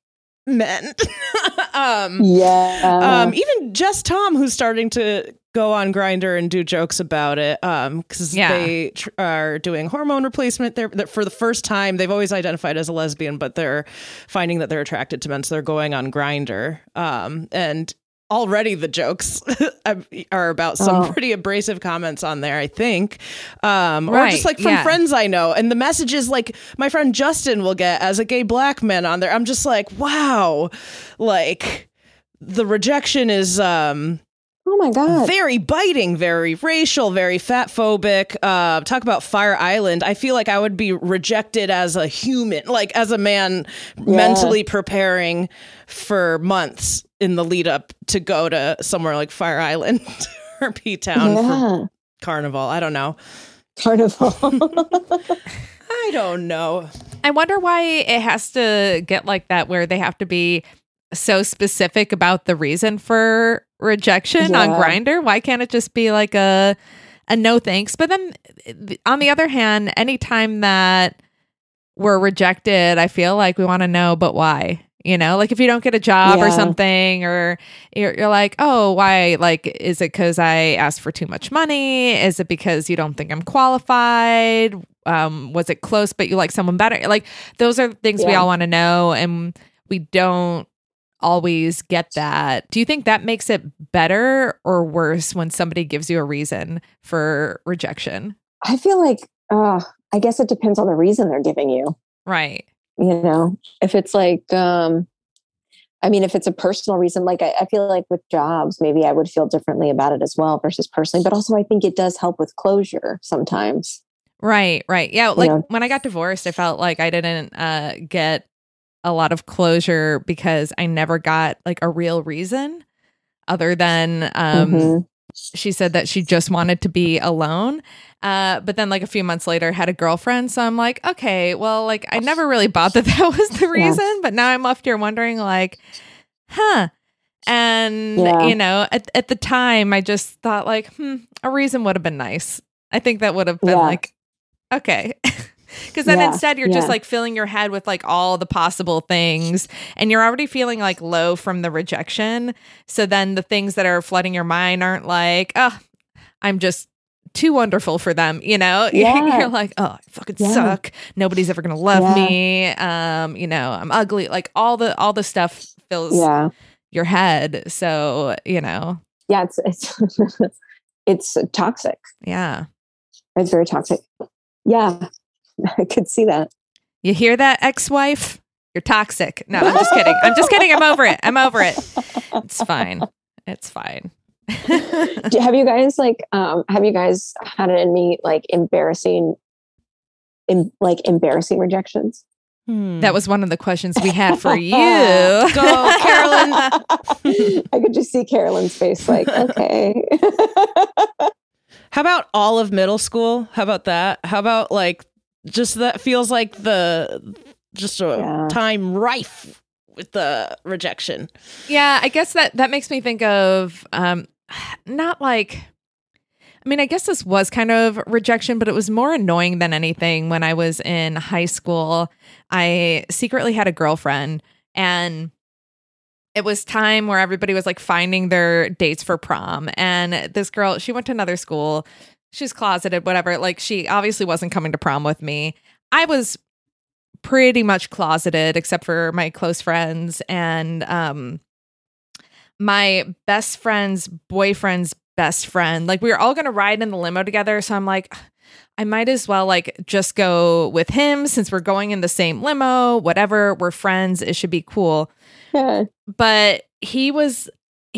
men. um Yeah. um, even Jes Tom, who's starting to go on Grindr and do jokes about it um because Yeah. they tr- are doing hormone replacement they're, they're- for the first time they've always identified as a lesbian but they're finding that they're attracted to men so they're going on Grindr um and already the jokes are about some Oh. pretty abrasive comments on there i think um or just like from yeah. friends i know and the messages like my friend justin will get as a gay black man on there i'm just like wow like the rejection is um Oh my god. very biting, very racial, very fat phobic. Uh, talk about Fire Island. I feel like I would be rejected as a human, like as a man mentally preparing for months in the lead up to go to somewhere like Fire Island or P Town for carnival. I don't know. Carnival. I don't know. I wonder why it has to get like that where they have to be so specific about the reason for rejection on Grindr. Why can't it just be like a a no thanks? But then on the other hand, anytime that we're rejected, I feel like we want to know but why? You know, like if you don't get a job or something, or you're, you're like, oh, why? Like, is it because I asked for too much money? Is it because you don't think I'm qualified? Um, was it close, but you like someone better? Like, those are things we all want to know, and we don't always get that. Do you think that makes it better or worse when somebody gives you a reason for rejection? I feel like, uh, I guess it depends on the reason they're giving you. Right. You know, if it's like, um, I mean, if it's a personal reason, like I, I feel like with jobs, maybe I would feel differently about it as well versus personally. But also, I think it does help with closure sometimes. Right, right. Yeah, like when I got divorced, I felt like I didn't uh get a lot of closure because I never got like a real reason other than um Mhm. She said that she just wanted to be alone. Uh but then like a few months later had a girlfriend, so I'm like, okay, well like I never really bought that that was the Yeah. reason, but now I'm left here wondering like, huh. And Yeah. you know, at at the time I just thought like, hmm, a reason would have been nice. I think that would have been Yeah. like okay. Because then Yeah, instead you're yeah. just like filling your head with like all the possible things and you're already feeling like low from the rejection. So then the things that are flooding your mind aren't like, oh, I'm just too wonderful for them, you know? Yeah. you're like, oh, I fucking Yeah. suck. Nobody's ever gonna love Yeah. me. Um, you know, I'm ugly. Like all the all the stuff fills Yeah. your head. So, you know, Yeah. It's, it's, it's toxic. yeah. It's very toxic. Yeah. I could see that. You hear that, ex-wife? You're toxic. No, I'm just kidding. I'm just kidding. I'm over it. I'm over it. It's fine. It's fine. Have you guys like um have you guys had any like embarrassing em- like embarrassing rejections that was one of the questions we had for you. Go, Carolyn. i could just see carolyn's face like okay How about all of middle school? How about that? How about like just that feels like the just a Yeah. time rife with the rejection. Yeah, I guess that that makes me think of um not like I mean, I guess this was kind of rejection, but it was more annoying than anything when I was in high school. I secretly had a girlfriend and it was time where everybody was like finding their dates for prom and this girl, she went to another school. She's closeted, whatever. Like she obviously wasn't coming to prom with me. I was pretty much closeted except for my close friends and um my best friend's boyfriend's best friend like we were all going to ride in the limo together so i'm like i might as well like just go with him since we're going in the same limo whatever we're friends it should be cool yeah but he was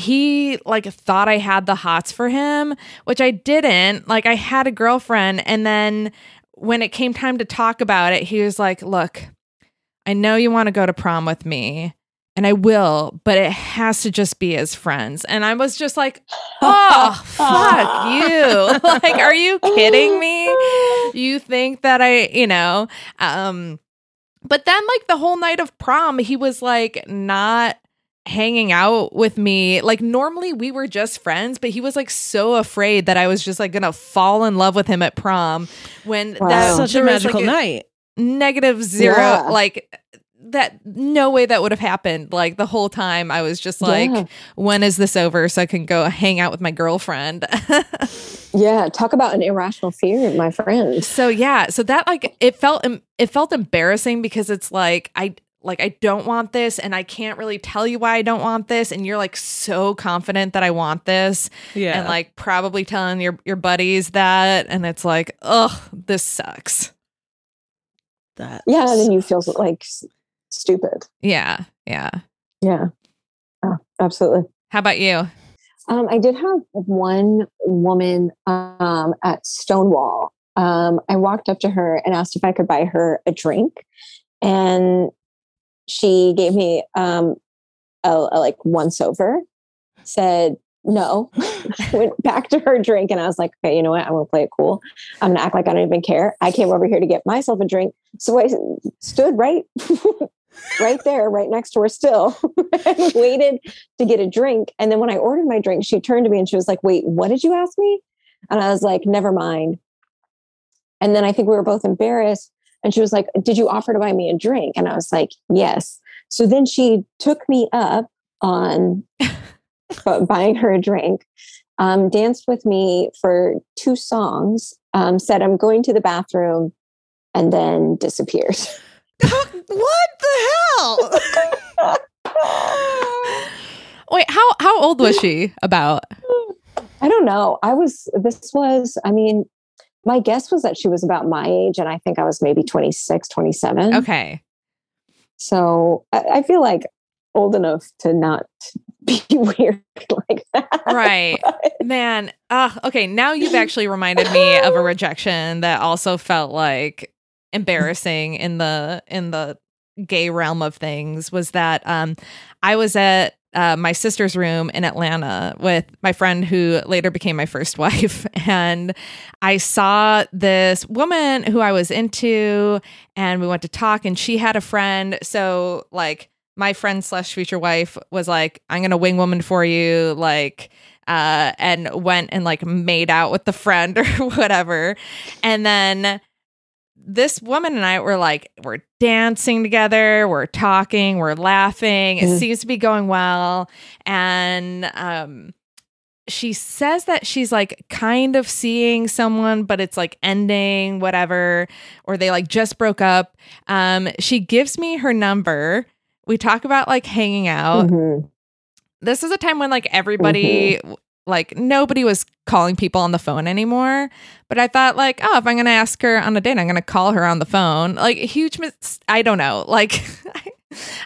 he like thought I had the hots for him, which I didn't. Like I had a girlfriend and then when it came time to talk about it, he was like, "Look, I know you want to go to prom with me, and I will, but it has to just be as friends." And I was just like, "Oh, fuck you. like are you kidding me? You think that I, you know, um but then like the whole night of prom, he was like not hanging out with me. Like normally we were just friends, but he was like so afraid that I was just like gonna fall in love with him at prom when Wow. that Such a there was, magical like, night. negative zero Yeah. like that no way that would have happened. Like the whole time I was just like, Yeah. when is this over so I can go hang out with my girlfriend? Yeah, talk about an irrational fear, my friend. so yeah, so that like it felt it felt embarrassing because it's like I like I don't want this and I can't really tell you why I don't want this and you're like so confident that I want this Yeah. and like probably telling your your buddies that and it's like, "Ugh, this sucks." that. Yeah, and then you feel like stupid. Yeah. Yeah. Yeah, oh, absolutely. How about you? Um, I did have one woman um, at Stonewall. Um, I walked up to her and asked if I could buy her a drink, and she gave me um, a, a like once over. Said no. Went back to her drink, and I was like, okay, you know what? I'm gonna play it cool. I'm gonna act like I don't even care. I came over here to get myself a drink, so I stood right. right there, right next to her still, and waited to get a drink. And then when I ordered my drink, she turned to me and she was like, Wait, what did you ask me? And I was like, Never mind. And then I think we were both embarrassed. And she was like, Did you offer to buy me a drink? And I was like, Yes. So then she took me up on buying her a drink, um, danced with me for two songs, um, said, I'm going to the bathroom, and then disappeared. what the hell? Wait, how how old was she about? I don't know. I was, this was, I mean, my guess was that she was about my age, and I think I was maybe 26, 27. Okay. So I, I feel like old enough to not be weird like that. Right. Man, uh, okay, now you've actually reminded me of a rejection that also felt like embarrassing in the in the gay realm of things was that um I was at uh, my sister's room in Atlanta with my friend who later became my first wife. And I saw this woman who I was into, and we went to talk, and she had a friend. So, like, my friend slash future wife was like, I'm going to wing woman for you. Like, uh, and went and like made out with the friend or whatever. And then this woman and I were like, we're dancing together, we're talking, we're laughing. It Mhm. seems to be going well. And um, she says that she's like kind of seeing someone, but it's like ending, whatever, or they like just broke up. Um, she gives me her number. We talk about like hanging out Mhm. this is a time when like everybody like nobody was calling people on the phone anymore. But i thought like oh if i'm gonna ask her on a date i'm gonna call her on the phone. Like huge mis- i don't know. Like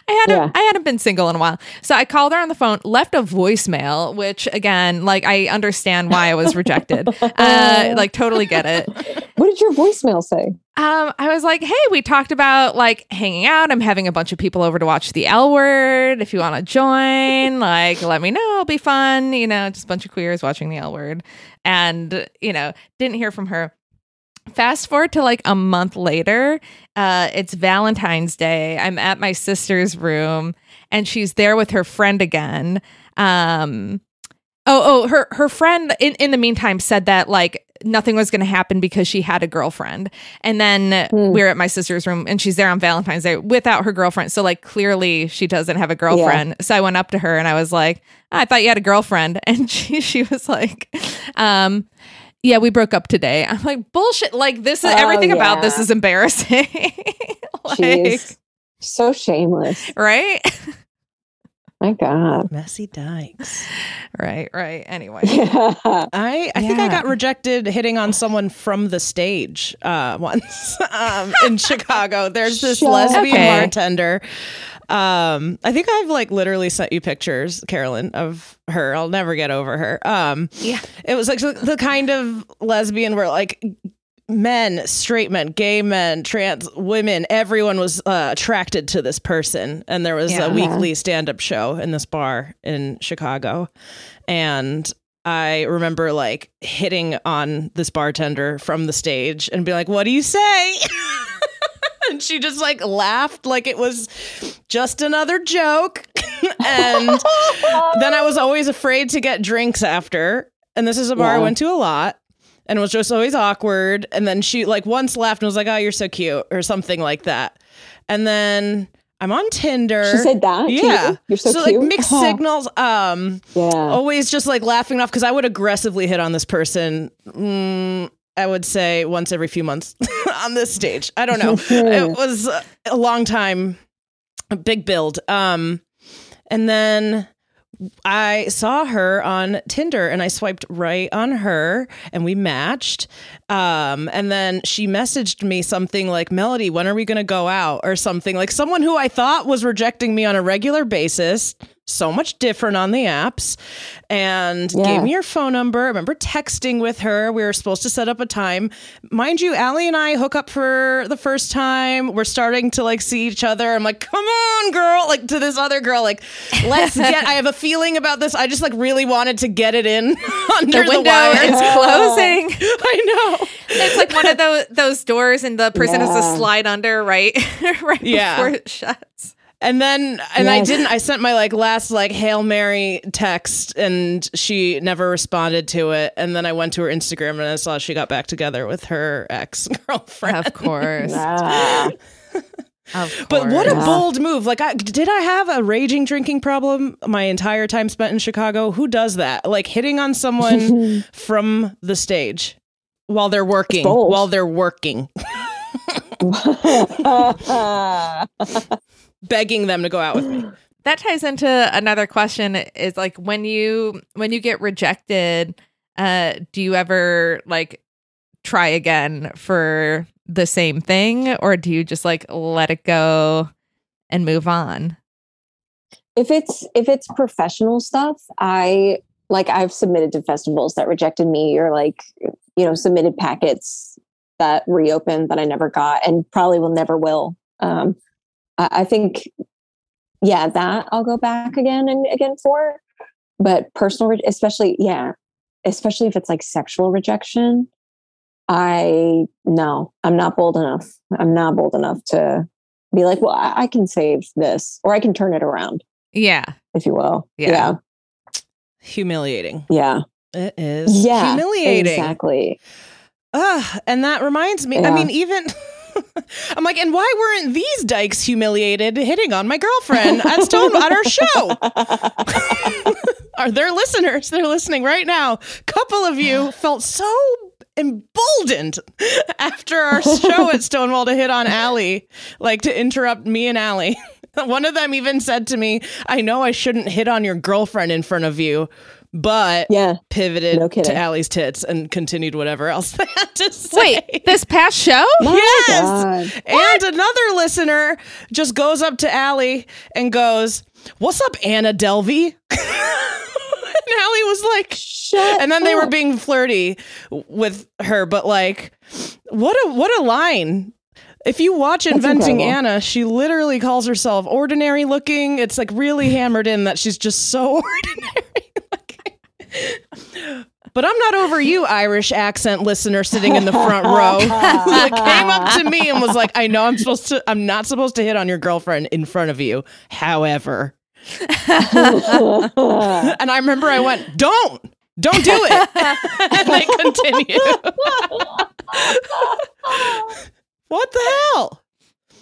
I hadn't Yeah. I hadn't been single in a while. So I called her on the phone, left a voicemail, which again, like I understand why I was rejected. uh like totally get it. What did your voicemail say? Um, I was like, hey, we talked about like hanging out. I'm having a bunch of people over to watch the L word. If you want to join, like, let me know. It'll be fun. You know, just a bunch of queers watching the L word. And, you know, didn't hear from her. Fast forward to like a month later, uh, it's Valentine's Day. I'm at my sister's room and she's there with her friend again. Um, oh, oh, her her friend in, in the meantime said that like nothing was going to happen because she had a girlfriend. And then Hmm. we're at my sister's room and she's there on Valentine's Day without her girlfriend. So like clearly she doesn't have a girlfriend. So I went up to her and I was like, I thought you had a girlfriend. And she she was like, um, yeah, we broke up today. I'm like, bullshit. Like this is Oh, everything about this is embarrassing. like, Jeez. So shameless. right? My God. Messy dykes. right, right. Anyway. Yeah. I, I think I got rejected hitting on someone from the stage uh, once um, in Chicago. There's this Shut lesbian Okay. bartender. Um, I think I've like literally sent you pictures, Carolyn, of her. I'll never get over her. Um, Yeah. it was like the kind of lesbian where like men, straight men, gay men, trans women, everyone was uh, attracted to this person. And there was Yeah. a weekly stand up show in this bar in Chicago. And I remember like hitting on this bartender from the stage and be like, What do you say? and she just like laughed like it was just another joke. and then I was always afraid to get drinks after. And this is a bar I went to a lot and it was just always awkward. And then she like once laughed and was like, "Oh, you're so cute," or something like that. And then I'm on Tinder. She said that. to you? Yeah. You're so, like mixed Oh, signals. Um, Yeah. always just like laughing off because I would aggressively hit on this person. Mm, I would say once every few months on this stage. I don't know. it was a long time, a big build. Um, and then I saw her on Tinder and I swiped right on her and we matched. Um, and then she messaged me something like, Melody, when are we going to go out? Or something like someone who I thought was rejecting me on a regular basis. So much different on the apps and Yeah. gave me your phone number. I remember texting with her. We were supposed to set up a time. Mind you, Allie and I hook up for the first time. We're starting to like see each other. I'm like, come on, girl. Like to this other girl, like, let's get, I have a feeling about this. I just like really wanted to get it in under The the, window wire. is closing. I know. It's like one of those those doors, and the person has to slide under right, right Yeah. before it shuts. And then, and I didn't, I sent my like last like Hail Mary text and she never responded to it. And then I went to her Instagram and I saw she got back together with her ex girlfriend. Of course, Ah. of But what a course. bold move. Like, I, did I have a raging drinking problem my entire time spent in Chicago? Who does that? Like hitting on someone from the stage while they're working, while they're working, begging them to go out with me. that ties into another question is like when you when you get rejected uh do you ever like try again for the same thing or do you just like let it go and move on if it's if it's professional stuff, I like I've submitted to festivals that rejected me or like you know submitted packets that reopened that I never got and probably will never will. Um, I, I think, yeah, that I'll go back again and again for. But personal, re- especially yeah, especially if it's like sexual rejection, I no, I'm not bold enough. I'm not bold enough to be like, well, I, I can save this or I can turn it around yeah if you will. Yeah. Yeah. Humiliating. Yeah. It is Yeah. humiliating. Exactly. Ugh, and that reminds me. I mean, even I'm like, and why weren't these dykes humiliated hitting on my girlfriend at Stone at our show? Are there listeners? They're listening right now. Couple of you felt so emboldened after our show at Stonewall to hit on Allie, like to interrupt me and Allie. One of them even said to me, I know I shouldn't hit on your girlfriend in front of you, but Yeah. pivoted No to kidding. Allie's tits and continued whatever else they had to say. wait this past show My Yes. God. And another listener just goes up to Allie and goes, What's up, Anna Delvey? and Allie was like, Shut and then they were being flirty with her, but like, what a what a line. If you watch Inventing. Anna, she literally calls herself ordinary looking. It's like really hammered in that she's just so ordinary looking. But I'm not over you, Irish accent listener sitting in the front row. that came up to me and was like, I know I'm supposed to I'm not supposed to hit on your girlfriend in front of you. However. And I remember I went, Don't, don't do it. and they continue. what the hell?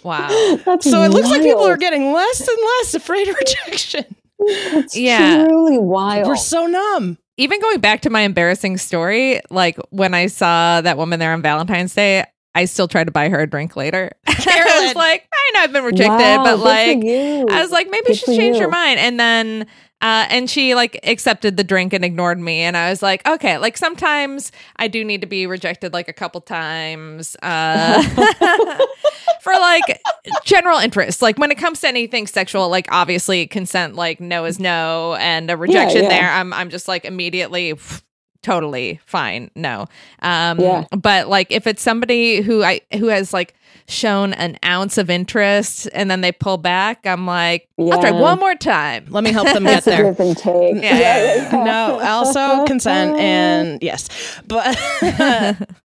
wow That's So it looks like people are getting less and less afraid of rejection. It's Yeah. truly wild. We're so numb. Even going back to my embarrassing story, like when I saw that woman there on Valentine's Day, I still tried to buy her a drink later. I was like, I know I've been rejected, Wow, but like. I was like, maybe Good she's changed her mind. And then, uh, and she like accepted the drink and ignored me. And I was like, okay, like sometimes I do need to be rejected like a couple times uh, for like general interest. Like when it comes to anything sexual, like obviously consent, like no is no, and a rejection yeah. there, I'm I'm just like immediately. Totally fine. No. Um Yeah. but like if it's somebody who I who has like shown an ounce of interest and then they pull back, I'm like, I'll try one more time. Let me help them get It's there. give and take. Yeah, yeah, yeah. no, also consent and yes. But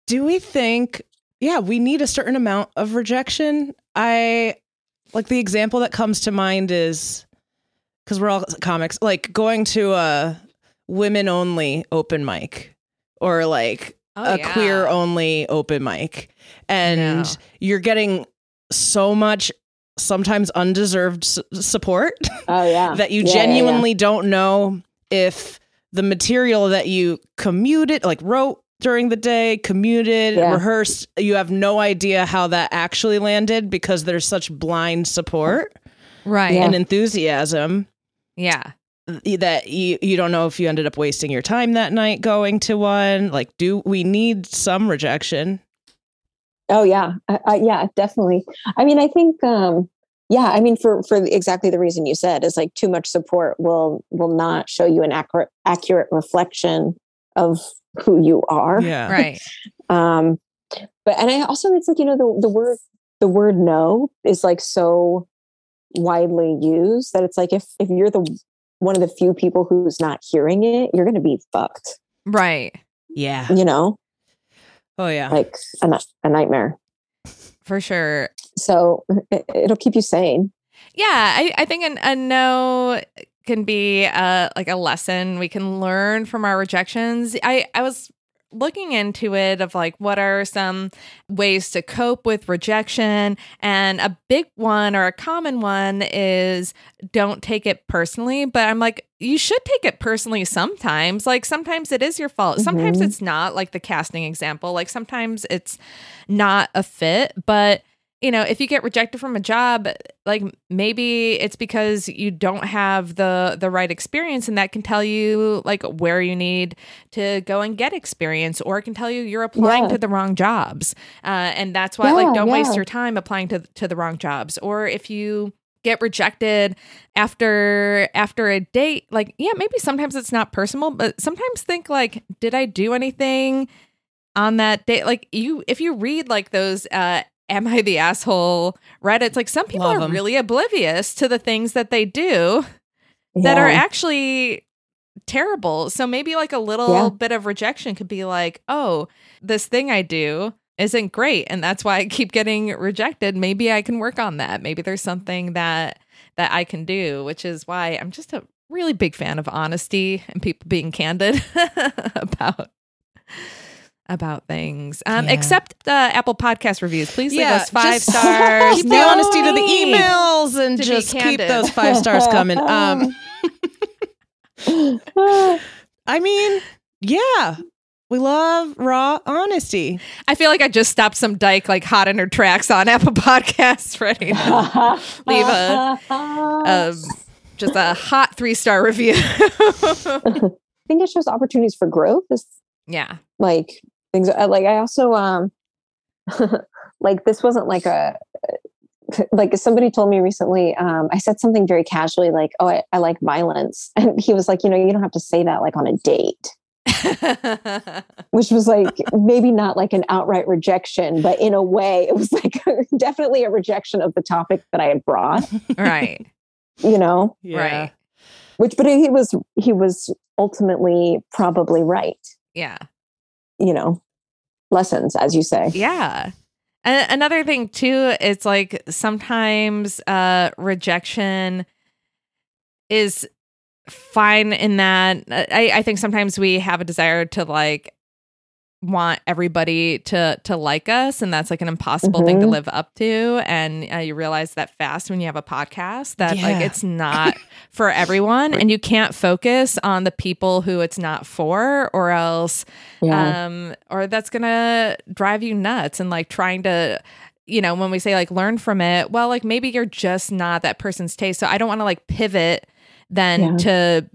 do we think yeah, we need a certain amount of rejection? I like the example that comes to mind is cuz we're all comics, like going to a women only open mic or like Oh, a queer only open mic and No. you're getting so much sometimes undeserved s- support Oh yeah. that you Yeah, yeah, yeah. genuinely don't know if the material that you commuted, like wrote during the day, commuted, Yeah. rehearsed, you have no idea how that actually landed because there's such blind support Right. Yeah. and enthusiasm yeah. That you, you don't know if you ended up wasting your time that night going to one. Like, do we need some rejection? Oh yeah, uh, uh, yeah, definitely. I mean, I think, um, yeah, I mean, for for exactly the reason you said is like too much support will will not show you an accurate accurate reflection of who you are. Yeah. Right. Um, but and I also it's like you know the the word the word no is like so widely used that it's like if if you're the one of the few people who's not hearing it, you're going to be fucked. Right. Yeah. You know, Oh, yeah. like a, a nightmare. For sure. So it, it'll keep you sane. Yeah, I, I think an, a no can be uh, like a lesson we can learn from our rejections. I, I was looking into it of like what are some ways to cope with rejection? And a big one or a common one is don't take it personally but i'm like you should take it personally sometimes. Like sometimes it is your fault. Sometimes Mhm. it's not like the casting example. Like sometimes it's not a fit but you know, if you get rejected from a job, like maybe it's because you don't have the the right experience and that can tell you like where you need to go and get experience or it can tell you you're applying Yeah. to the wrong jobs. Uh, and that's why like don't waste your time applying to to the wrong jobs or if you get rejected after after a date like yeah maybe sometimes it's not personal but sometimes think like did i do anything on that date like you if you read like those uh am i the asshole reddits like some people Love are 'em. really oblivious to the things that they do that are actually terrible. So maybe like a little Yeah. bit of rejection could be like oh this thing i do isn't great and that's why i keep getting rejected. Maybe i can work on that. Maybe there's something that that i can do which is why i'm just a really big fan of honesty and people being candid about about things um Yeah. except uh, apple podcast reviews please leave Yeah, us five just stars Keep the No honesty to the emails and to just keep those five stars coming. Um, I mean, yeah, we love raw honesty. I feel like I just stopped some dyke like hot in her tracks on Apple Podcasts, ready to leave a um, just a hot three star review. I think it shows opportunities for growth. Is yeah, like things uh, like I also um like this wasn't like a like somebody told me recently um I said something very casually like oh I, I like violence. And he was like you know you don't have to say that like on a date. Which was like maybe not like an outright rejection but in a way it was like definitely a rejection of the topic that I had brought. Right, you know? Right, which but he was he was ultimately probably right. Yeah, you know lessons as you say yeah. A- another thing too, it's like sometimes uh, rejection is fine in that I, I think sometimes we have a desire to like want everybody to to like us and that's like an impossible thing to Mhm. live up to. And uh, you realize that fast when you have a podcast that like it's not for everyone and you can't focus on the people who it's not for or else yeah. um or that's gonna drive you nuts. And like trying to you know when we say like learn from it well like maybe you're just not that person's taste. So i don't want to like pivot then Yeah. to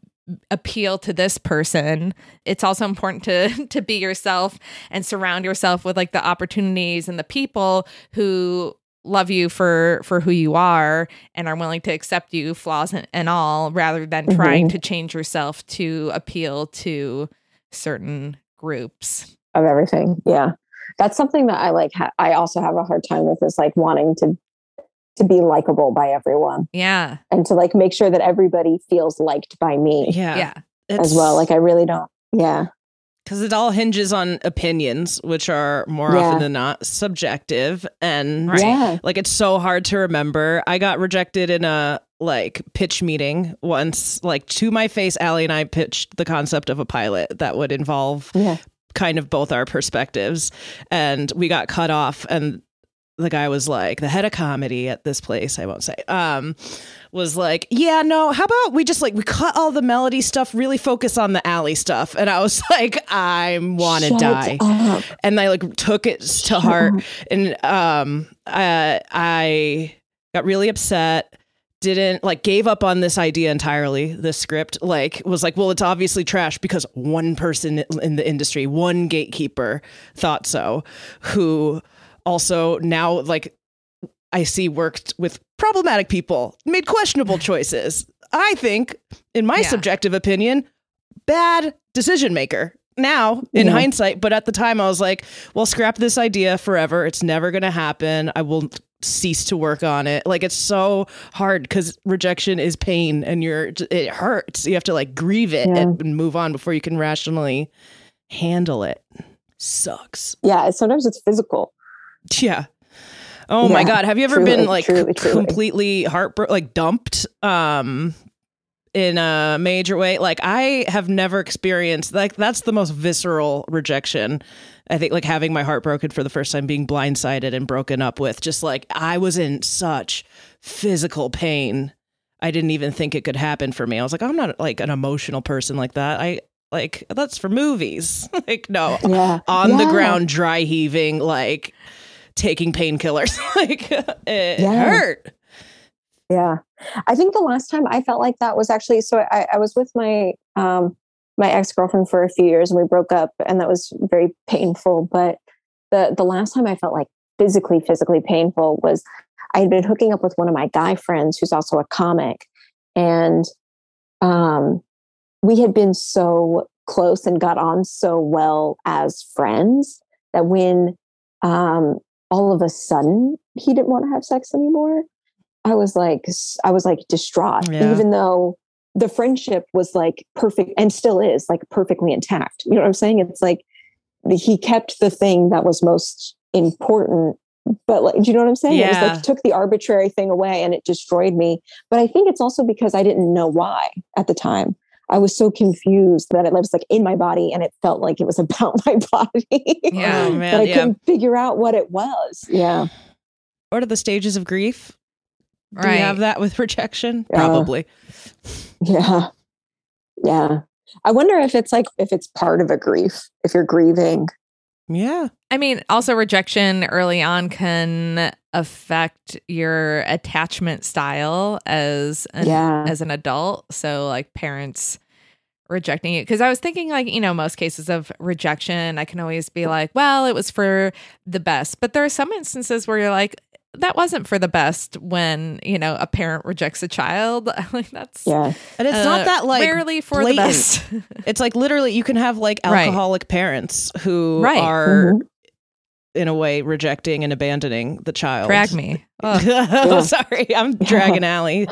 appeal to this person it's also important to to be yourself and surround yourself with like the opportunities and the people who love you for for who you are and are willing to accept you flaws and, and all rather than trying Mhm. to change yourself to appeal to certain groups of everything. Yeah. That's something that I like. Ha- I also have a hard time with is like wanting to, to be likable by everyone yeah and to like make sure that everybody feels liked by me Yeah. yeah as well. Like I really don't. Yeah. because it all hinges on opinions, which are more Yeah. often than not subjective. And Right. Yeah. like it's so hard to remember. I got rejected in a like pitch meeting once, like to my face. Allie and I pitched the concept of a pilot that would involve Yeah. kind of both our perspectives and we got cut off and the guy was like the head of comedy at this place i won't say um was like yeah no how about we just like we cut all the melody stuff really focus on the Allie stuff. And i was like i want to die. up. and I like took it to heart and um uh, I got really upset didn't like gave up on this idea entirely the script like was like well it's obviously trash because one person in the industry one gatekeeper thought so who also now like I see worked with problematic people made questionable choices I think in my Yeah. subjective opinion bad decision maker now in Yeah. hindsight but at the time i was like well scrap this idea forever it's never going to happen i will cease to work on it like it's so hard because rejection is pain and you're it hurts you have to like grieve it Yeah. and move on before you can rationally handle it sucks Yeah, sometimes it's physical. Yeah. Oh my god. Have you ever truly, been like truly, truly. completely heartbroken like dumped um in a major way? Like i have never experienced like that's the most visceral rejection i think like having my heart broken for the first time being blindsided and broken up with. Just like i was in such physical pain i didn't even think it could happen for me. I was like i'm not like an emotional person like that. I like that's for movies. Like no. Yeah. on the ground dry heaving like taking painkillers like it Yeah. hurt Yeah. I think the last time I felt like that was actually so I, I was with my um my ex-girlfriend for a few years and we broke up and that was very painful. But the the last time I felt like physically, physically painful was I had been hooking up with one of my guy friends who's also a comic. And um we had been so close and got on so well as friends that when um all of a sudden he didn't want to have sex anymore I was like, i was like distraught, Yeah. even though the friendship was like perfect and still is like perfectly intact. You know what I'm saying? It's like he kept the thing that was most important, but like, do you know what I'm saying? It was like took the arbitrary thing away and it destroyed me. But I think it's also because I didn't know why at the time. I was so confused that it was like in my body and it felt like it was about my body. Yeah. Oh, that man, I yeah. couldn't figure out what it was. Yeah. what are the stages of grief do Right. you have that with rejection Yeah. probably Yeah. Yeah. I wonder if it's like if it's part of a grief, if you're grieving. Yeah I mean, also rejection early on can affect your attachment style as an, Yeah. as an adult. So like parents rejecting you because I was thinking like, you know, most cases of rejection, I can always be like, well, it was for the best. But there are some instances where you're like that wasn't for the best when, you know, a parent rejects a child. like that's Yeah. and it's uh, not that like rarely for blatant. the best. it's like literally you can have like Right. alcoholic parents who Right. are Mhm. in a way rejecting and abandoning the child Drag me. Ugh. oh, sorry. I'm dragging Allie,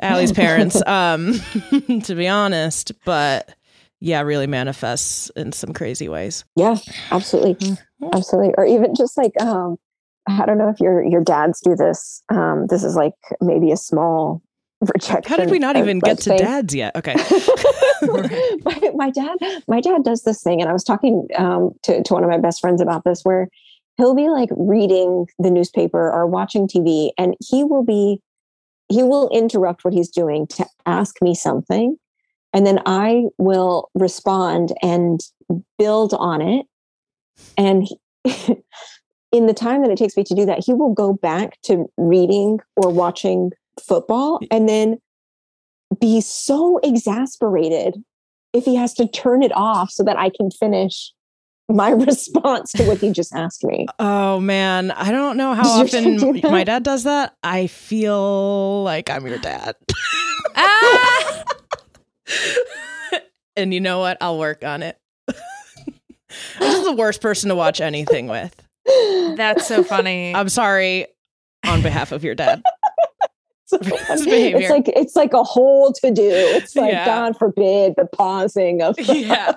Allie's parents, um, to be honest. But yeah, really manifests in some crazy ways. Yeah, absolutely. Mm-hmm. Absolutely. Or even just like um I don't know if your your dads do this. Um this is like maybe a small rejection. How did we not of- even of get to thing. dads yet? Okay. my, my dad my dad does this thing and i was talking um, to, to one of my best friends about this where he'll be like reading the newspaper or watching tv and he will be he will interrupt what he's doing to ask me something and then i will respond and build on it and he, in the time that it takes me to do that he will go back to reading or watching football and then be so exasperated if he has to turn it off so that I can finish my response to what he just asked me. Oh man, I don't know how Does your dad often my dad does that. I feel like I'm your dad. ah! and you know what? I'll work on it. this is the worst person to watch anything with. That's so funny. I'm sorry on behalf of your dad. it's, like it's like a whole to do. It's like Yeah. God forbid the pausing of Yeah.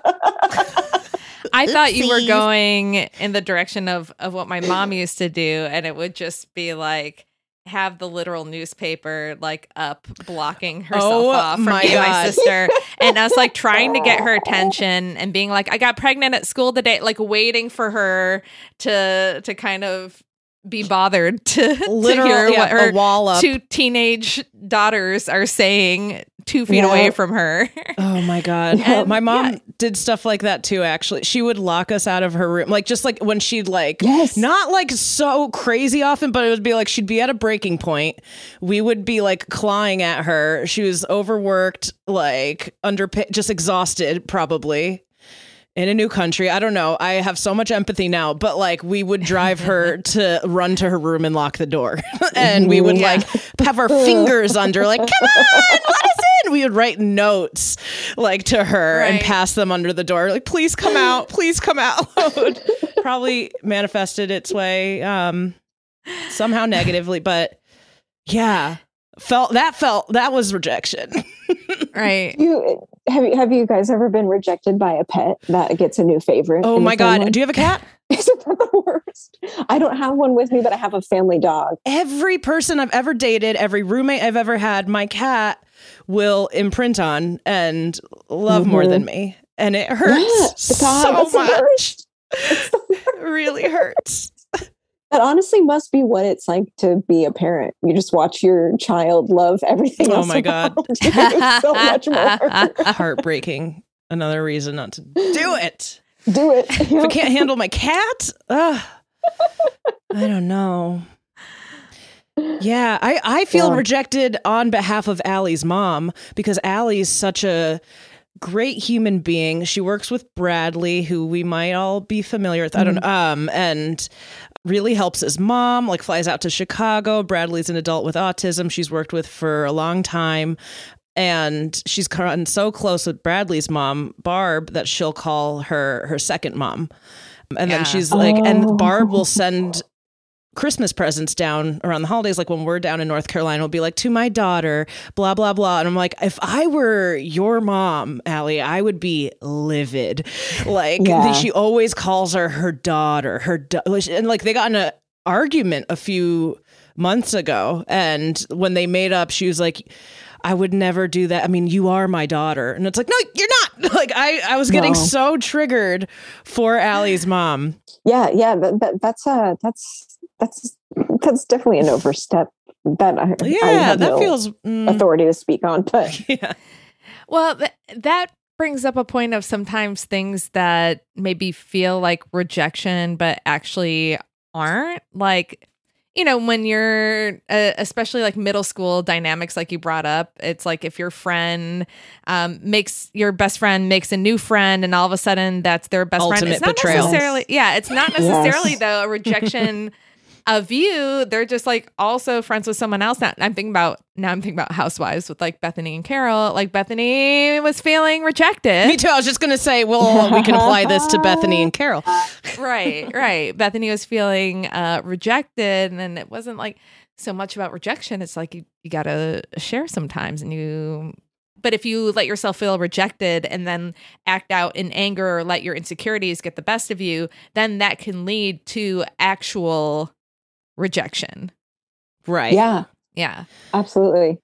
I thought you were going in the direction of of what my mom used to do, and it would just be like have the literal newspaper like up blocking oh herself Oh, off from my my sister. And us like trying to get her attention and being like i got pregnant at school today like waiting for her to to kind of be bothered to, to hear yeah, what her wall up. two teenage daughters are saying two feet Yeah. away from her. Oh my god. And- my mom did stuff like that too actually. She would lock us out of her room. Like just like when she'd like Yes. not like so crazy often, but it would be like she'd be at a breaking point. We would be like clawing at her. She was overworked, like under just exhausted probably. In a new country. I don't know. I have so much empathy now, but like we would drive her to run to her room and lock the door. and we would like have our fingers under, like, come on, let us in. We would write notes like to her and pass them under the door, like, please come out, please come out. Probably manifested its way um somehow negatively, but yeah. Felt that felt that was rejection. right. You have you have you guys ever been rejected by a pet that gets a new favorite? Oh my god. Do you have a cat? Isn't that the worst? I don't have one with me, but I have a family dog. every person I've ever dated, every roommate I've ever had, my cat will imprint on and love more Mhm. than me. And it Yeah, hurts God, so much. It really hurts. That honestly must be what it's like to be a parent. You just watch your child love everything Oh my God. so much more. Heartbreaking. Another reason not to do it. Do it. If I can't handle my cat, ugh, I don't know. Yeah, I, I feel Yeah. rejected on behalf of Allie's mom because Allie's such a great human being. She works with Bradley, who we might all be familiar with. I don't know. Um, and really helps his mom, like flies out to Chicago. Bradley's an adult with autism she's worked with for a long time. And she's gotten so close with Bradley's mom, Barb, that she'll call her her second mom. And Yeah. then she's like, Oh. and Barb will send Christmas presents down around the holidays. Like when we're down in North Carolina, will be like to my daughter, blah blah blah. And I'm like, if I were your mom, Allie, I would be livid. Like Yeah. she always calls her her daughter, her da- and like they got in a argument a few months ago, and when they made up, she was like. I would never do that. I mean, you are my daughter. And it's like, no, you're not. Like I, I was getting No. so triggered for Allie's mom. Yeah, yeah. That, that, that's uh that's that's that's definitely an overstep that I, I Yeah, have that no feels mm, authority to speak on. But yeah. Well, th- that brings up a point of sometimes things that maybe feel like rejection, but actually aren't. Like, you know, when you're, uh, especially like middle school dynamics, like you brought up, it's like if your friend um, makes your best friend makes a new friend, and all of a sudden that's their best friend. It's not betrayal. necessarily, yeah, it's not necessarily Yes. though a rejection of you. They're just like also friends with someone else. Now I'm thinking about now. I'm thinking about housewives with like Bethany and Carol. Like Bethany was feeling rejected. Me too. I was just gonna say, well, we can apply this to Bethany and Carol. right, right. Bethany was feeling uh, rejected, and it wasn't like so much about rejection. It's like you, you got to share sometimes, and you. But if you let yourself feel rejected and then act out in anger or let your insecurities get the best of you, then that can lead to actual rejection. Right. yeah, Yeah. absolutely.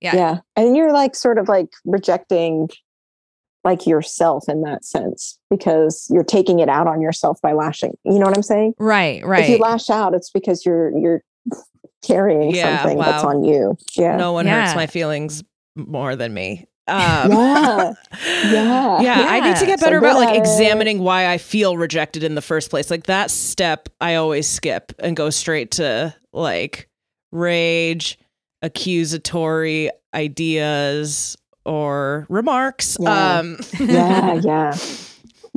Yeah. Yeah. And you're like sort of like rejecting like yourself in that sense because you're taking it out on yourself by lashing. You know what I'm saying? Right, right. If you lash out, it's because you're you're carrying Yeah, something that's on you. Yeah. No one Yeah. hurts my feelings more than me. Um, Yeah. Yeah. Yeah, I need to get So better about like examining why I feel rejected in the first place. Like that step, I always skip and go straight to like rage, accusatory ideas, or remarks. Yeah. Um, yeah, yeah.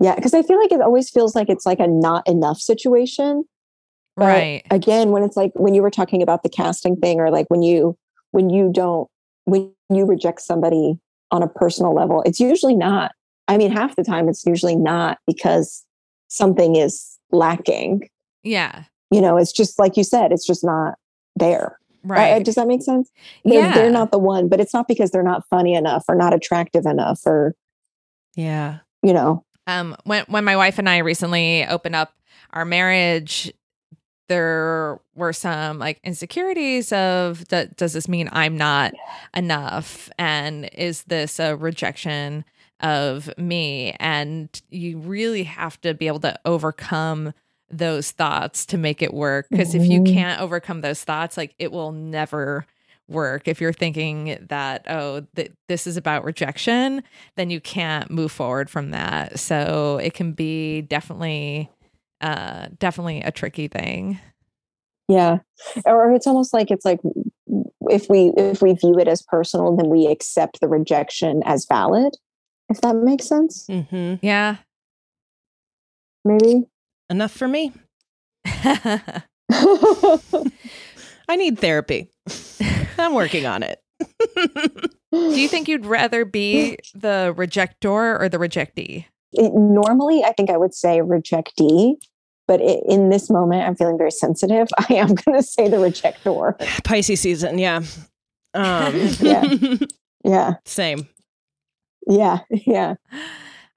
Yeah. Cause I feel like it always feels like it's like a not enough situation. But right. again, when it's like when you were talking about the casting thing, or like when you when you don't when you reject somebody on a personal level, it's usually not. I mean, half the time it's usually not because something is lacking. Yeah. You know, it's just like you said, it's just not there. Right. does that make sense? They're, Yeah. they're not the one, but it's not because they're not funny enough or not attractive enough or, yeah. you know, um when when my wife and I recently opened up our marriage there were some like insecurities of that does this mean I'm not enough and is this a rejection of me and you really have to be able to overcome those thoughts to make it work. Because if you Mhm. can't overcome those thoughts, like it will never work. If you're thinking that, oh, th- this is about rejection, then you can't move forward from that. So it can be definitely, uh, definitely a tricky thing. Yeah. Or it's almost like it's like if we if we view it as personal, then we accept the rejection as valid. If that makes sense, hmm Yeah. maybe. Enough for me. I need therapy. I'm working on it. Do you think you'd rather be the rejector or the rejectee? It- normally, I think I would say rejectee, but i in this moment, I'm feeling very sensitive. I am going to say the rejector. Pisces season, yeah. Um, Yeah. Yeah, Same. yeah, yeah,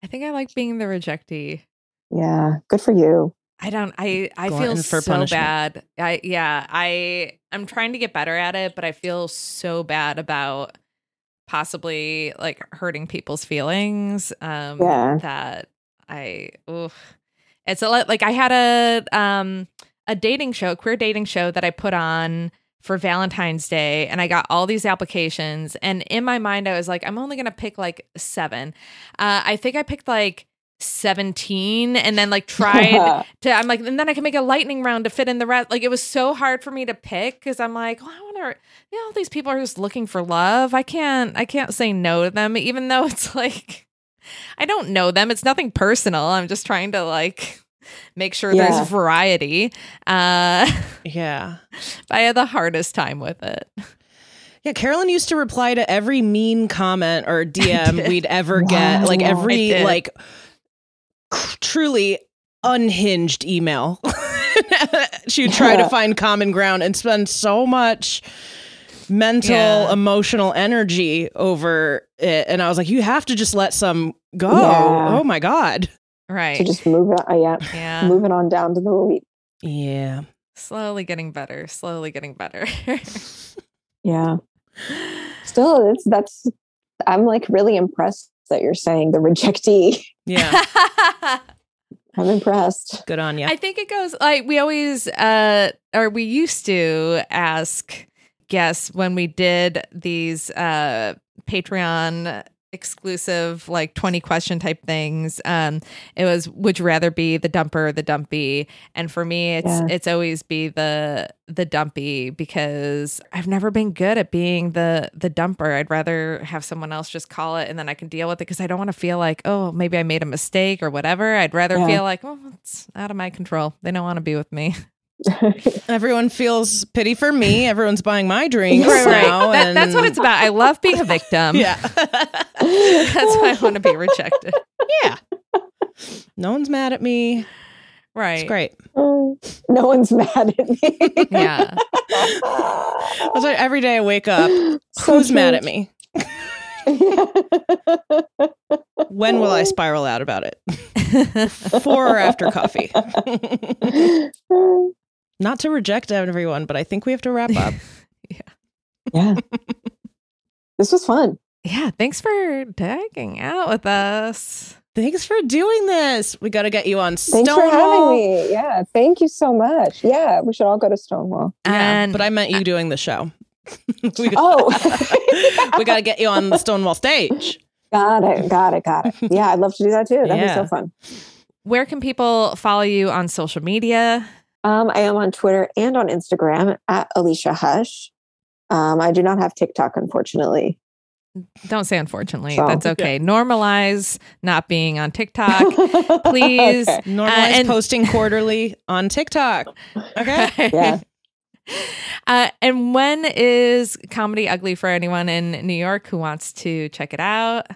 I think I like being the rejectee. yeah. Good for you. I don't I I Glutton feel for so punishment. bad. I yeah, I I'm trying to get better at it, but I feel so bad about possibly like hurting people's feelings. Um Yeah. that I oof. It's a lot like I had a um a dating show, a queer dating show that I put on for Valentine's Day and I got all these applications and in my mind I was like I'm only going to pick like 7. Uh I think I picked like 17 and then like tried to I'm like and then I can make a lightning round to fit in the rest. Like it was so hard for me to pick because I'm like, well, I wonder, you know, all these people are just looking for love. I can't I can't say no to them, even though it's like I don't know them. It's nothing personal. I'm just trying to like make sure Yeah. there's variety. Uh Yeah. I had the hardest time with it. Yeah, Carolyn used to reply to every mean comment or DM we'd ever get, like every like truly unhinged email. she would try to find common ground and spend so much mental, Yeah. emotional energy over it. And I was like, you have to just let some go. Yeah. Oh my god. Right. So just move it. Uh, yeah, yeah. moving on down to the elite. Yeah. Slowly getting better. Slowly getting better. Yeah. Still, it's that's. I'm like really impressed that you're saying the rejectee. Yeah. I'm impressed. Good on you. I think it goes like we always uh or we used to ask guests when we did these uh Patreon exclusive like 20 question type things um it was would you rather be the dumper or the dumpy? And for me it's Yeah. it's always be the the dumpy because I've never been good at being the the dumper. I'd rather have someone else just call it and then I can deal with it because I don't want to feel like oh maybe I made a mistake or whatever. I'd rather Yeah. feel like oh it's out of my control. They don't want to be with me Everyone feels pity for me. Everyone's buying my drinks Right, right. now. That- and- that's what it's about I love being a victim Yeah. that's why I want to be rejected yeah. No one's mad at me. right It's great. No one's mad at me. yeah That's why every day I wake up, So who's mad at me? When will I spiral out about it? Before or after coffee? Not to reject everyone, but I think we have to wrap up. yeah. Yeah. this was fun. yeah thanks for tagging out with us Thanks for doing this. We got to get you on Stonewall. Thanks for having me. Yeah. Thank you so much. Yeah. We should all go to Stonewall. Yeah, but I meant you doing the show. we got, Oh, we got to get you on the Stonewall stage. got it. Got it. Got it. Yeah. I'd love to do that too. That'd Yeah. be so fun. where can people follow you on social media Um, I am on Twitter and on Instagram at Alicia Hush. Um, I do not have TikTok, unfortunately. Don't say unfortunately. So- That's okay. Normalize not being on TikTok. Please. Okay. Normalize and- posting quarterly on TikTok. Okay. Yeah. Uh, and when is Comedy Ugly for anyone in New York who wants to check it out?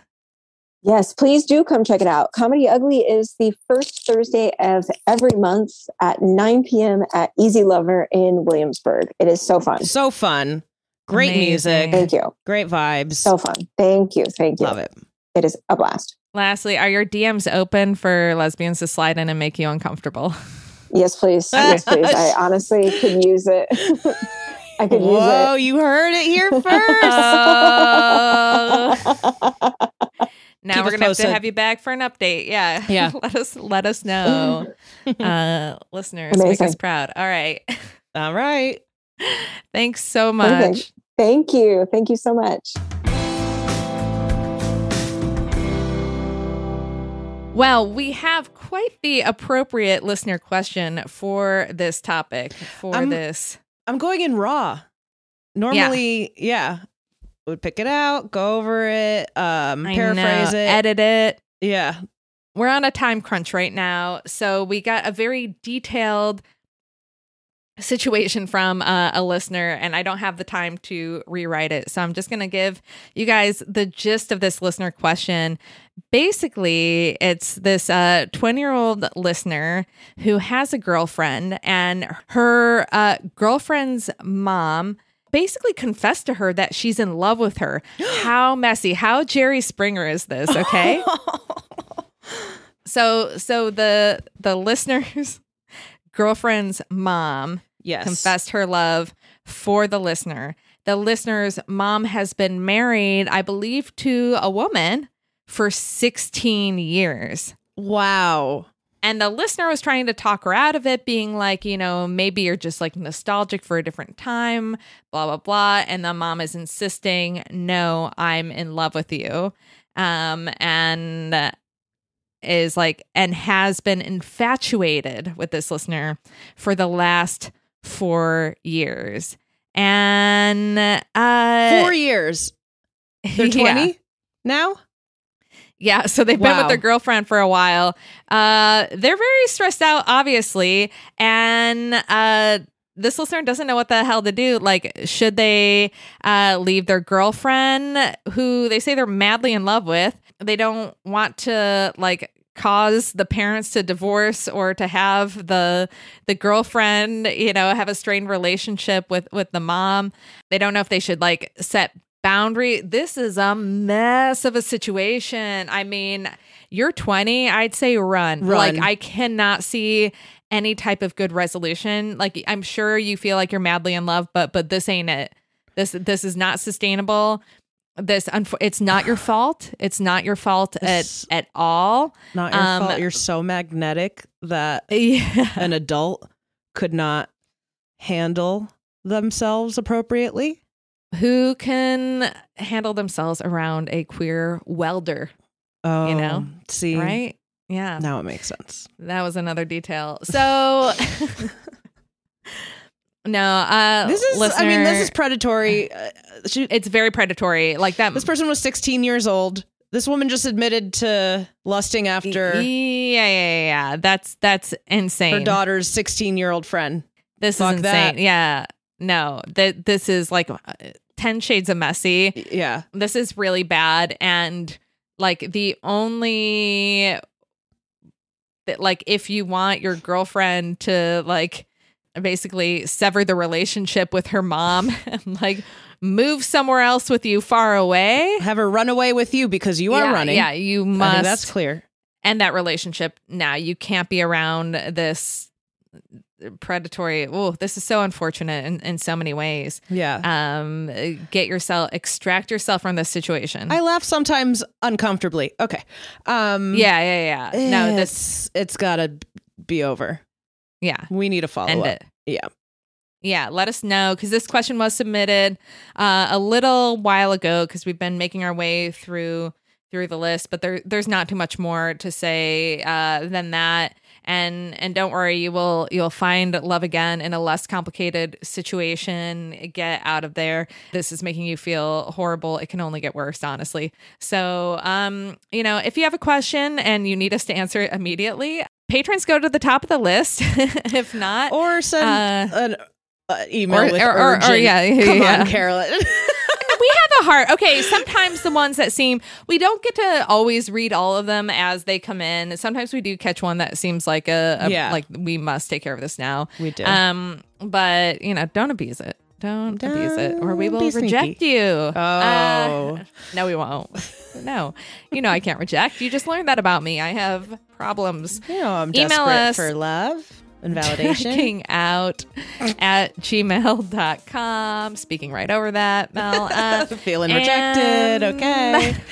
Yes, please do come check it out. Comedy Ugly is the first Thursday of every month at 9 p.m. at Easy Lover in Williamsburg. It is so fun. So fun. Great Amazing. music. Thank you. Great vibes. So fun. Thank you. Thank you. Love it. It is a blast. Lastly, are your DMs open for lesbians to slide in and make you uncomfortable? Yes, please. Yes, please. I honestly could use it. I could use Whoa, it. you heard it here first. Oh. Now Keep we're gonna have to posted. have you back for an update. Yeah, Yeah. let us let us know, uh, listeners. Make us proud. All right, All right. thanks so much. Perfect. Thank you. Thank you so much. Well, we have quite the appropriate listener question for this topic. For Um, this, I'm going in raw. Normally, yeah. Would pick it out, go over it, um, I paraphrase know, it. edit it. yeah. we're on a time crunch right now. So we got a very detailed situation from uh, a listener, and I don't have the time to rewrite it. So I'm just going to give you guys the gist of this listener question. Basically, it's this 20 year old listener who has a girlfriend, and her uh, girlfriend's mom basically confess to her that she's in love with her. How messy, how Jerry Springer is this, okay? So so the the listener's girlfriend's mom yes. confessed her love for the listener. The listener's mom has been married, I believe, to a woman for 16 years. Wow. And the listener was trying to talk her out of it, being like, you know, maybe you're just like nostalgic for a different time, blah, blah, blah. And the mom is insisting, no, I'm in love with you. Um, and is like, and has been infatuated with this listener for the last four years. And uh, Four years. They're yeah. 20 now? Yeah, so they've been with their girlfriend for a while. Uh, they're very stressed out, obviously, and uh, this listener doesn't know what the hell to do. Like, should they uh, leave their girlfriend, who they say they're madly in love with? They don't want to like cause the parents to divorce or to have the the girlfriend you know have a strained relationship with with the mom they don't know if they should like set boundary. This is a mess of a situation. I mean you're 20 i'd say run, Run. like i cannot see any type of good resolution. Like i'm sure you feel like you're madly in love but but this ain't it. This this is not sustainable. This unf- it's not your fault. It's not your fault at at all. Not your Um, fault. You're so magnetic that yeah. an adult could not handle themselves appropriately. Who can handle themselves around a queer welder Oh, you know, see, right yeah Now it makes sense. that was another detail so no uh This is, I mean, this is predatory. Uh, she, it's very predatory like that this person was 16 years old. This woman just admitted to lusting after yeah yeah yeah, yeah. that's that's insane her daughter's 16 year old friend. this fuck is that. insane yeah no that this is like uh, 10 shades of messy Yeah. this is really bad and like the only that like if you want your girlfriend to like basically sever the relationship with her mom and like move somewhere else with you far away Have her run away with you because you are yeah, running. yeah you must that's clear. end that relationship now you can't be around this predatory oh this is so unfortunate in, in so many ways Yeah. um get yourself extract yourself from this situation I laugh sometimes uncomfortably. Okay. Um yeah yeah yeah no that's it's it's got to be over. yeah We need a follow end up. it Yeah. yeah let us know because this question was submitted uh, a little while ago because we've been making our way through through the list but there there's not too much more to say uh, than that and and don't worry you will you'll find love again in a less complicated situation. Get out of there. This is making you feel horrible. It can only get worse honestly. So um you know if you have a question and you need us to answer it immediately patrons go to the top of the list. If not Or send Uh, an uh, email or- with or- or- or, yeah, Come yeah. on, Carolyn. we have a heart. Okay, sometimes the ones that seem we don't get to always read all of them as they come in. Sometimes we do catch one that seems like a, a- Yeah. like we must take care of this now. We do. Um, but you know, don't abuse it. Don't, abuse it, or we will reject you. Oh. Uh, no, we won't. no, you know I can't reject. You just learned that about me. I have problems. you know, I'm Email desperate us. for love and validation. Dyking out at gmail.com. Speaking right over that, Mel. Uh, Feeling rejected. Okay.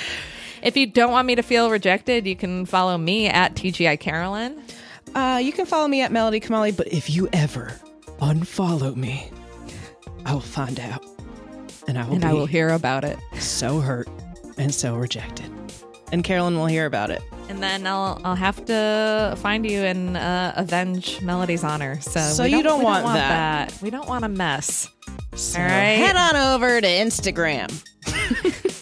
If you don't want me to feel rejected, you can follow me at TGI Carolyn. Uh, you can follow me at Melody Kamali, but if you ever unfollow me, I will find out. And I will And I will hear about it. so hurt and so rejected. And Carolyn will hear about it. And then I'll I'll have to find you and uh, avenge Melody's honor. So, So we you don't we want that. We don't want a mess. So All right. Head on over to Instagram.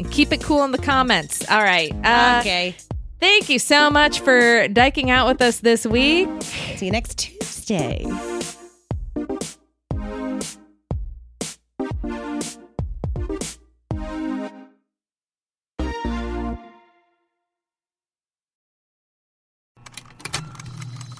And keep it cool in the comments. All right. Uh, okay. Thank you so much for dyking out with us this week. See you next Tuesday.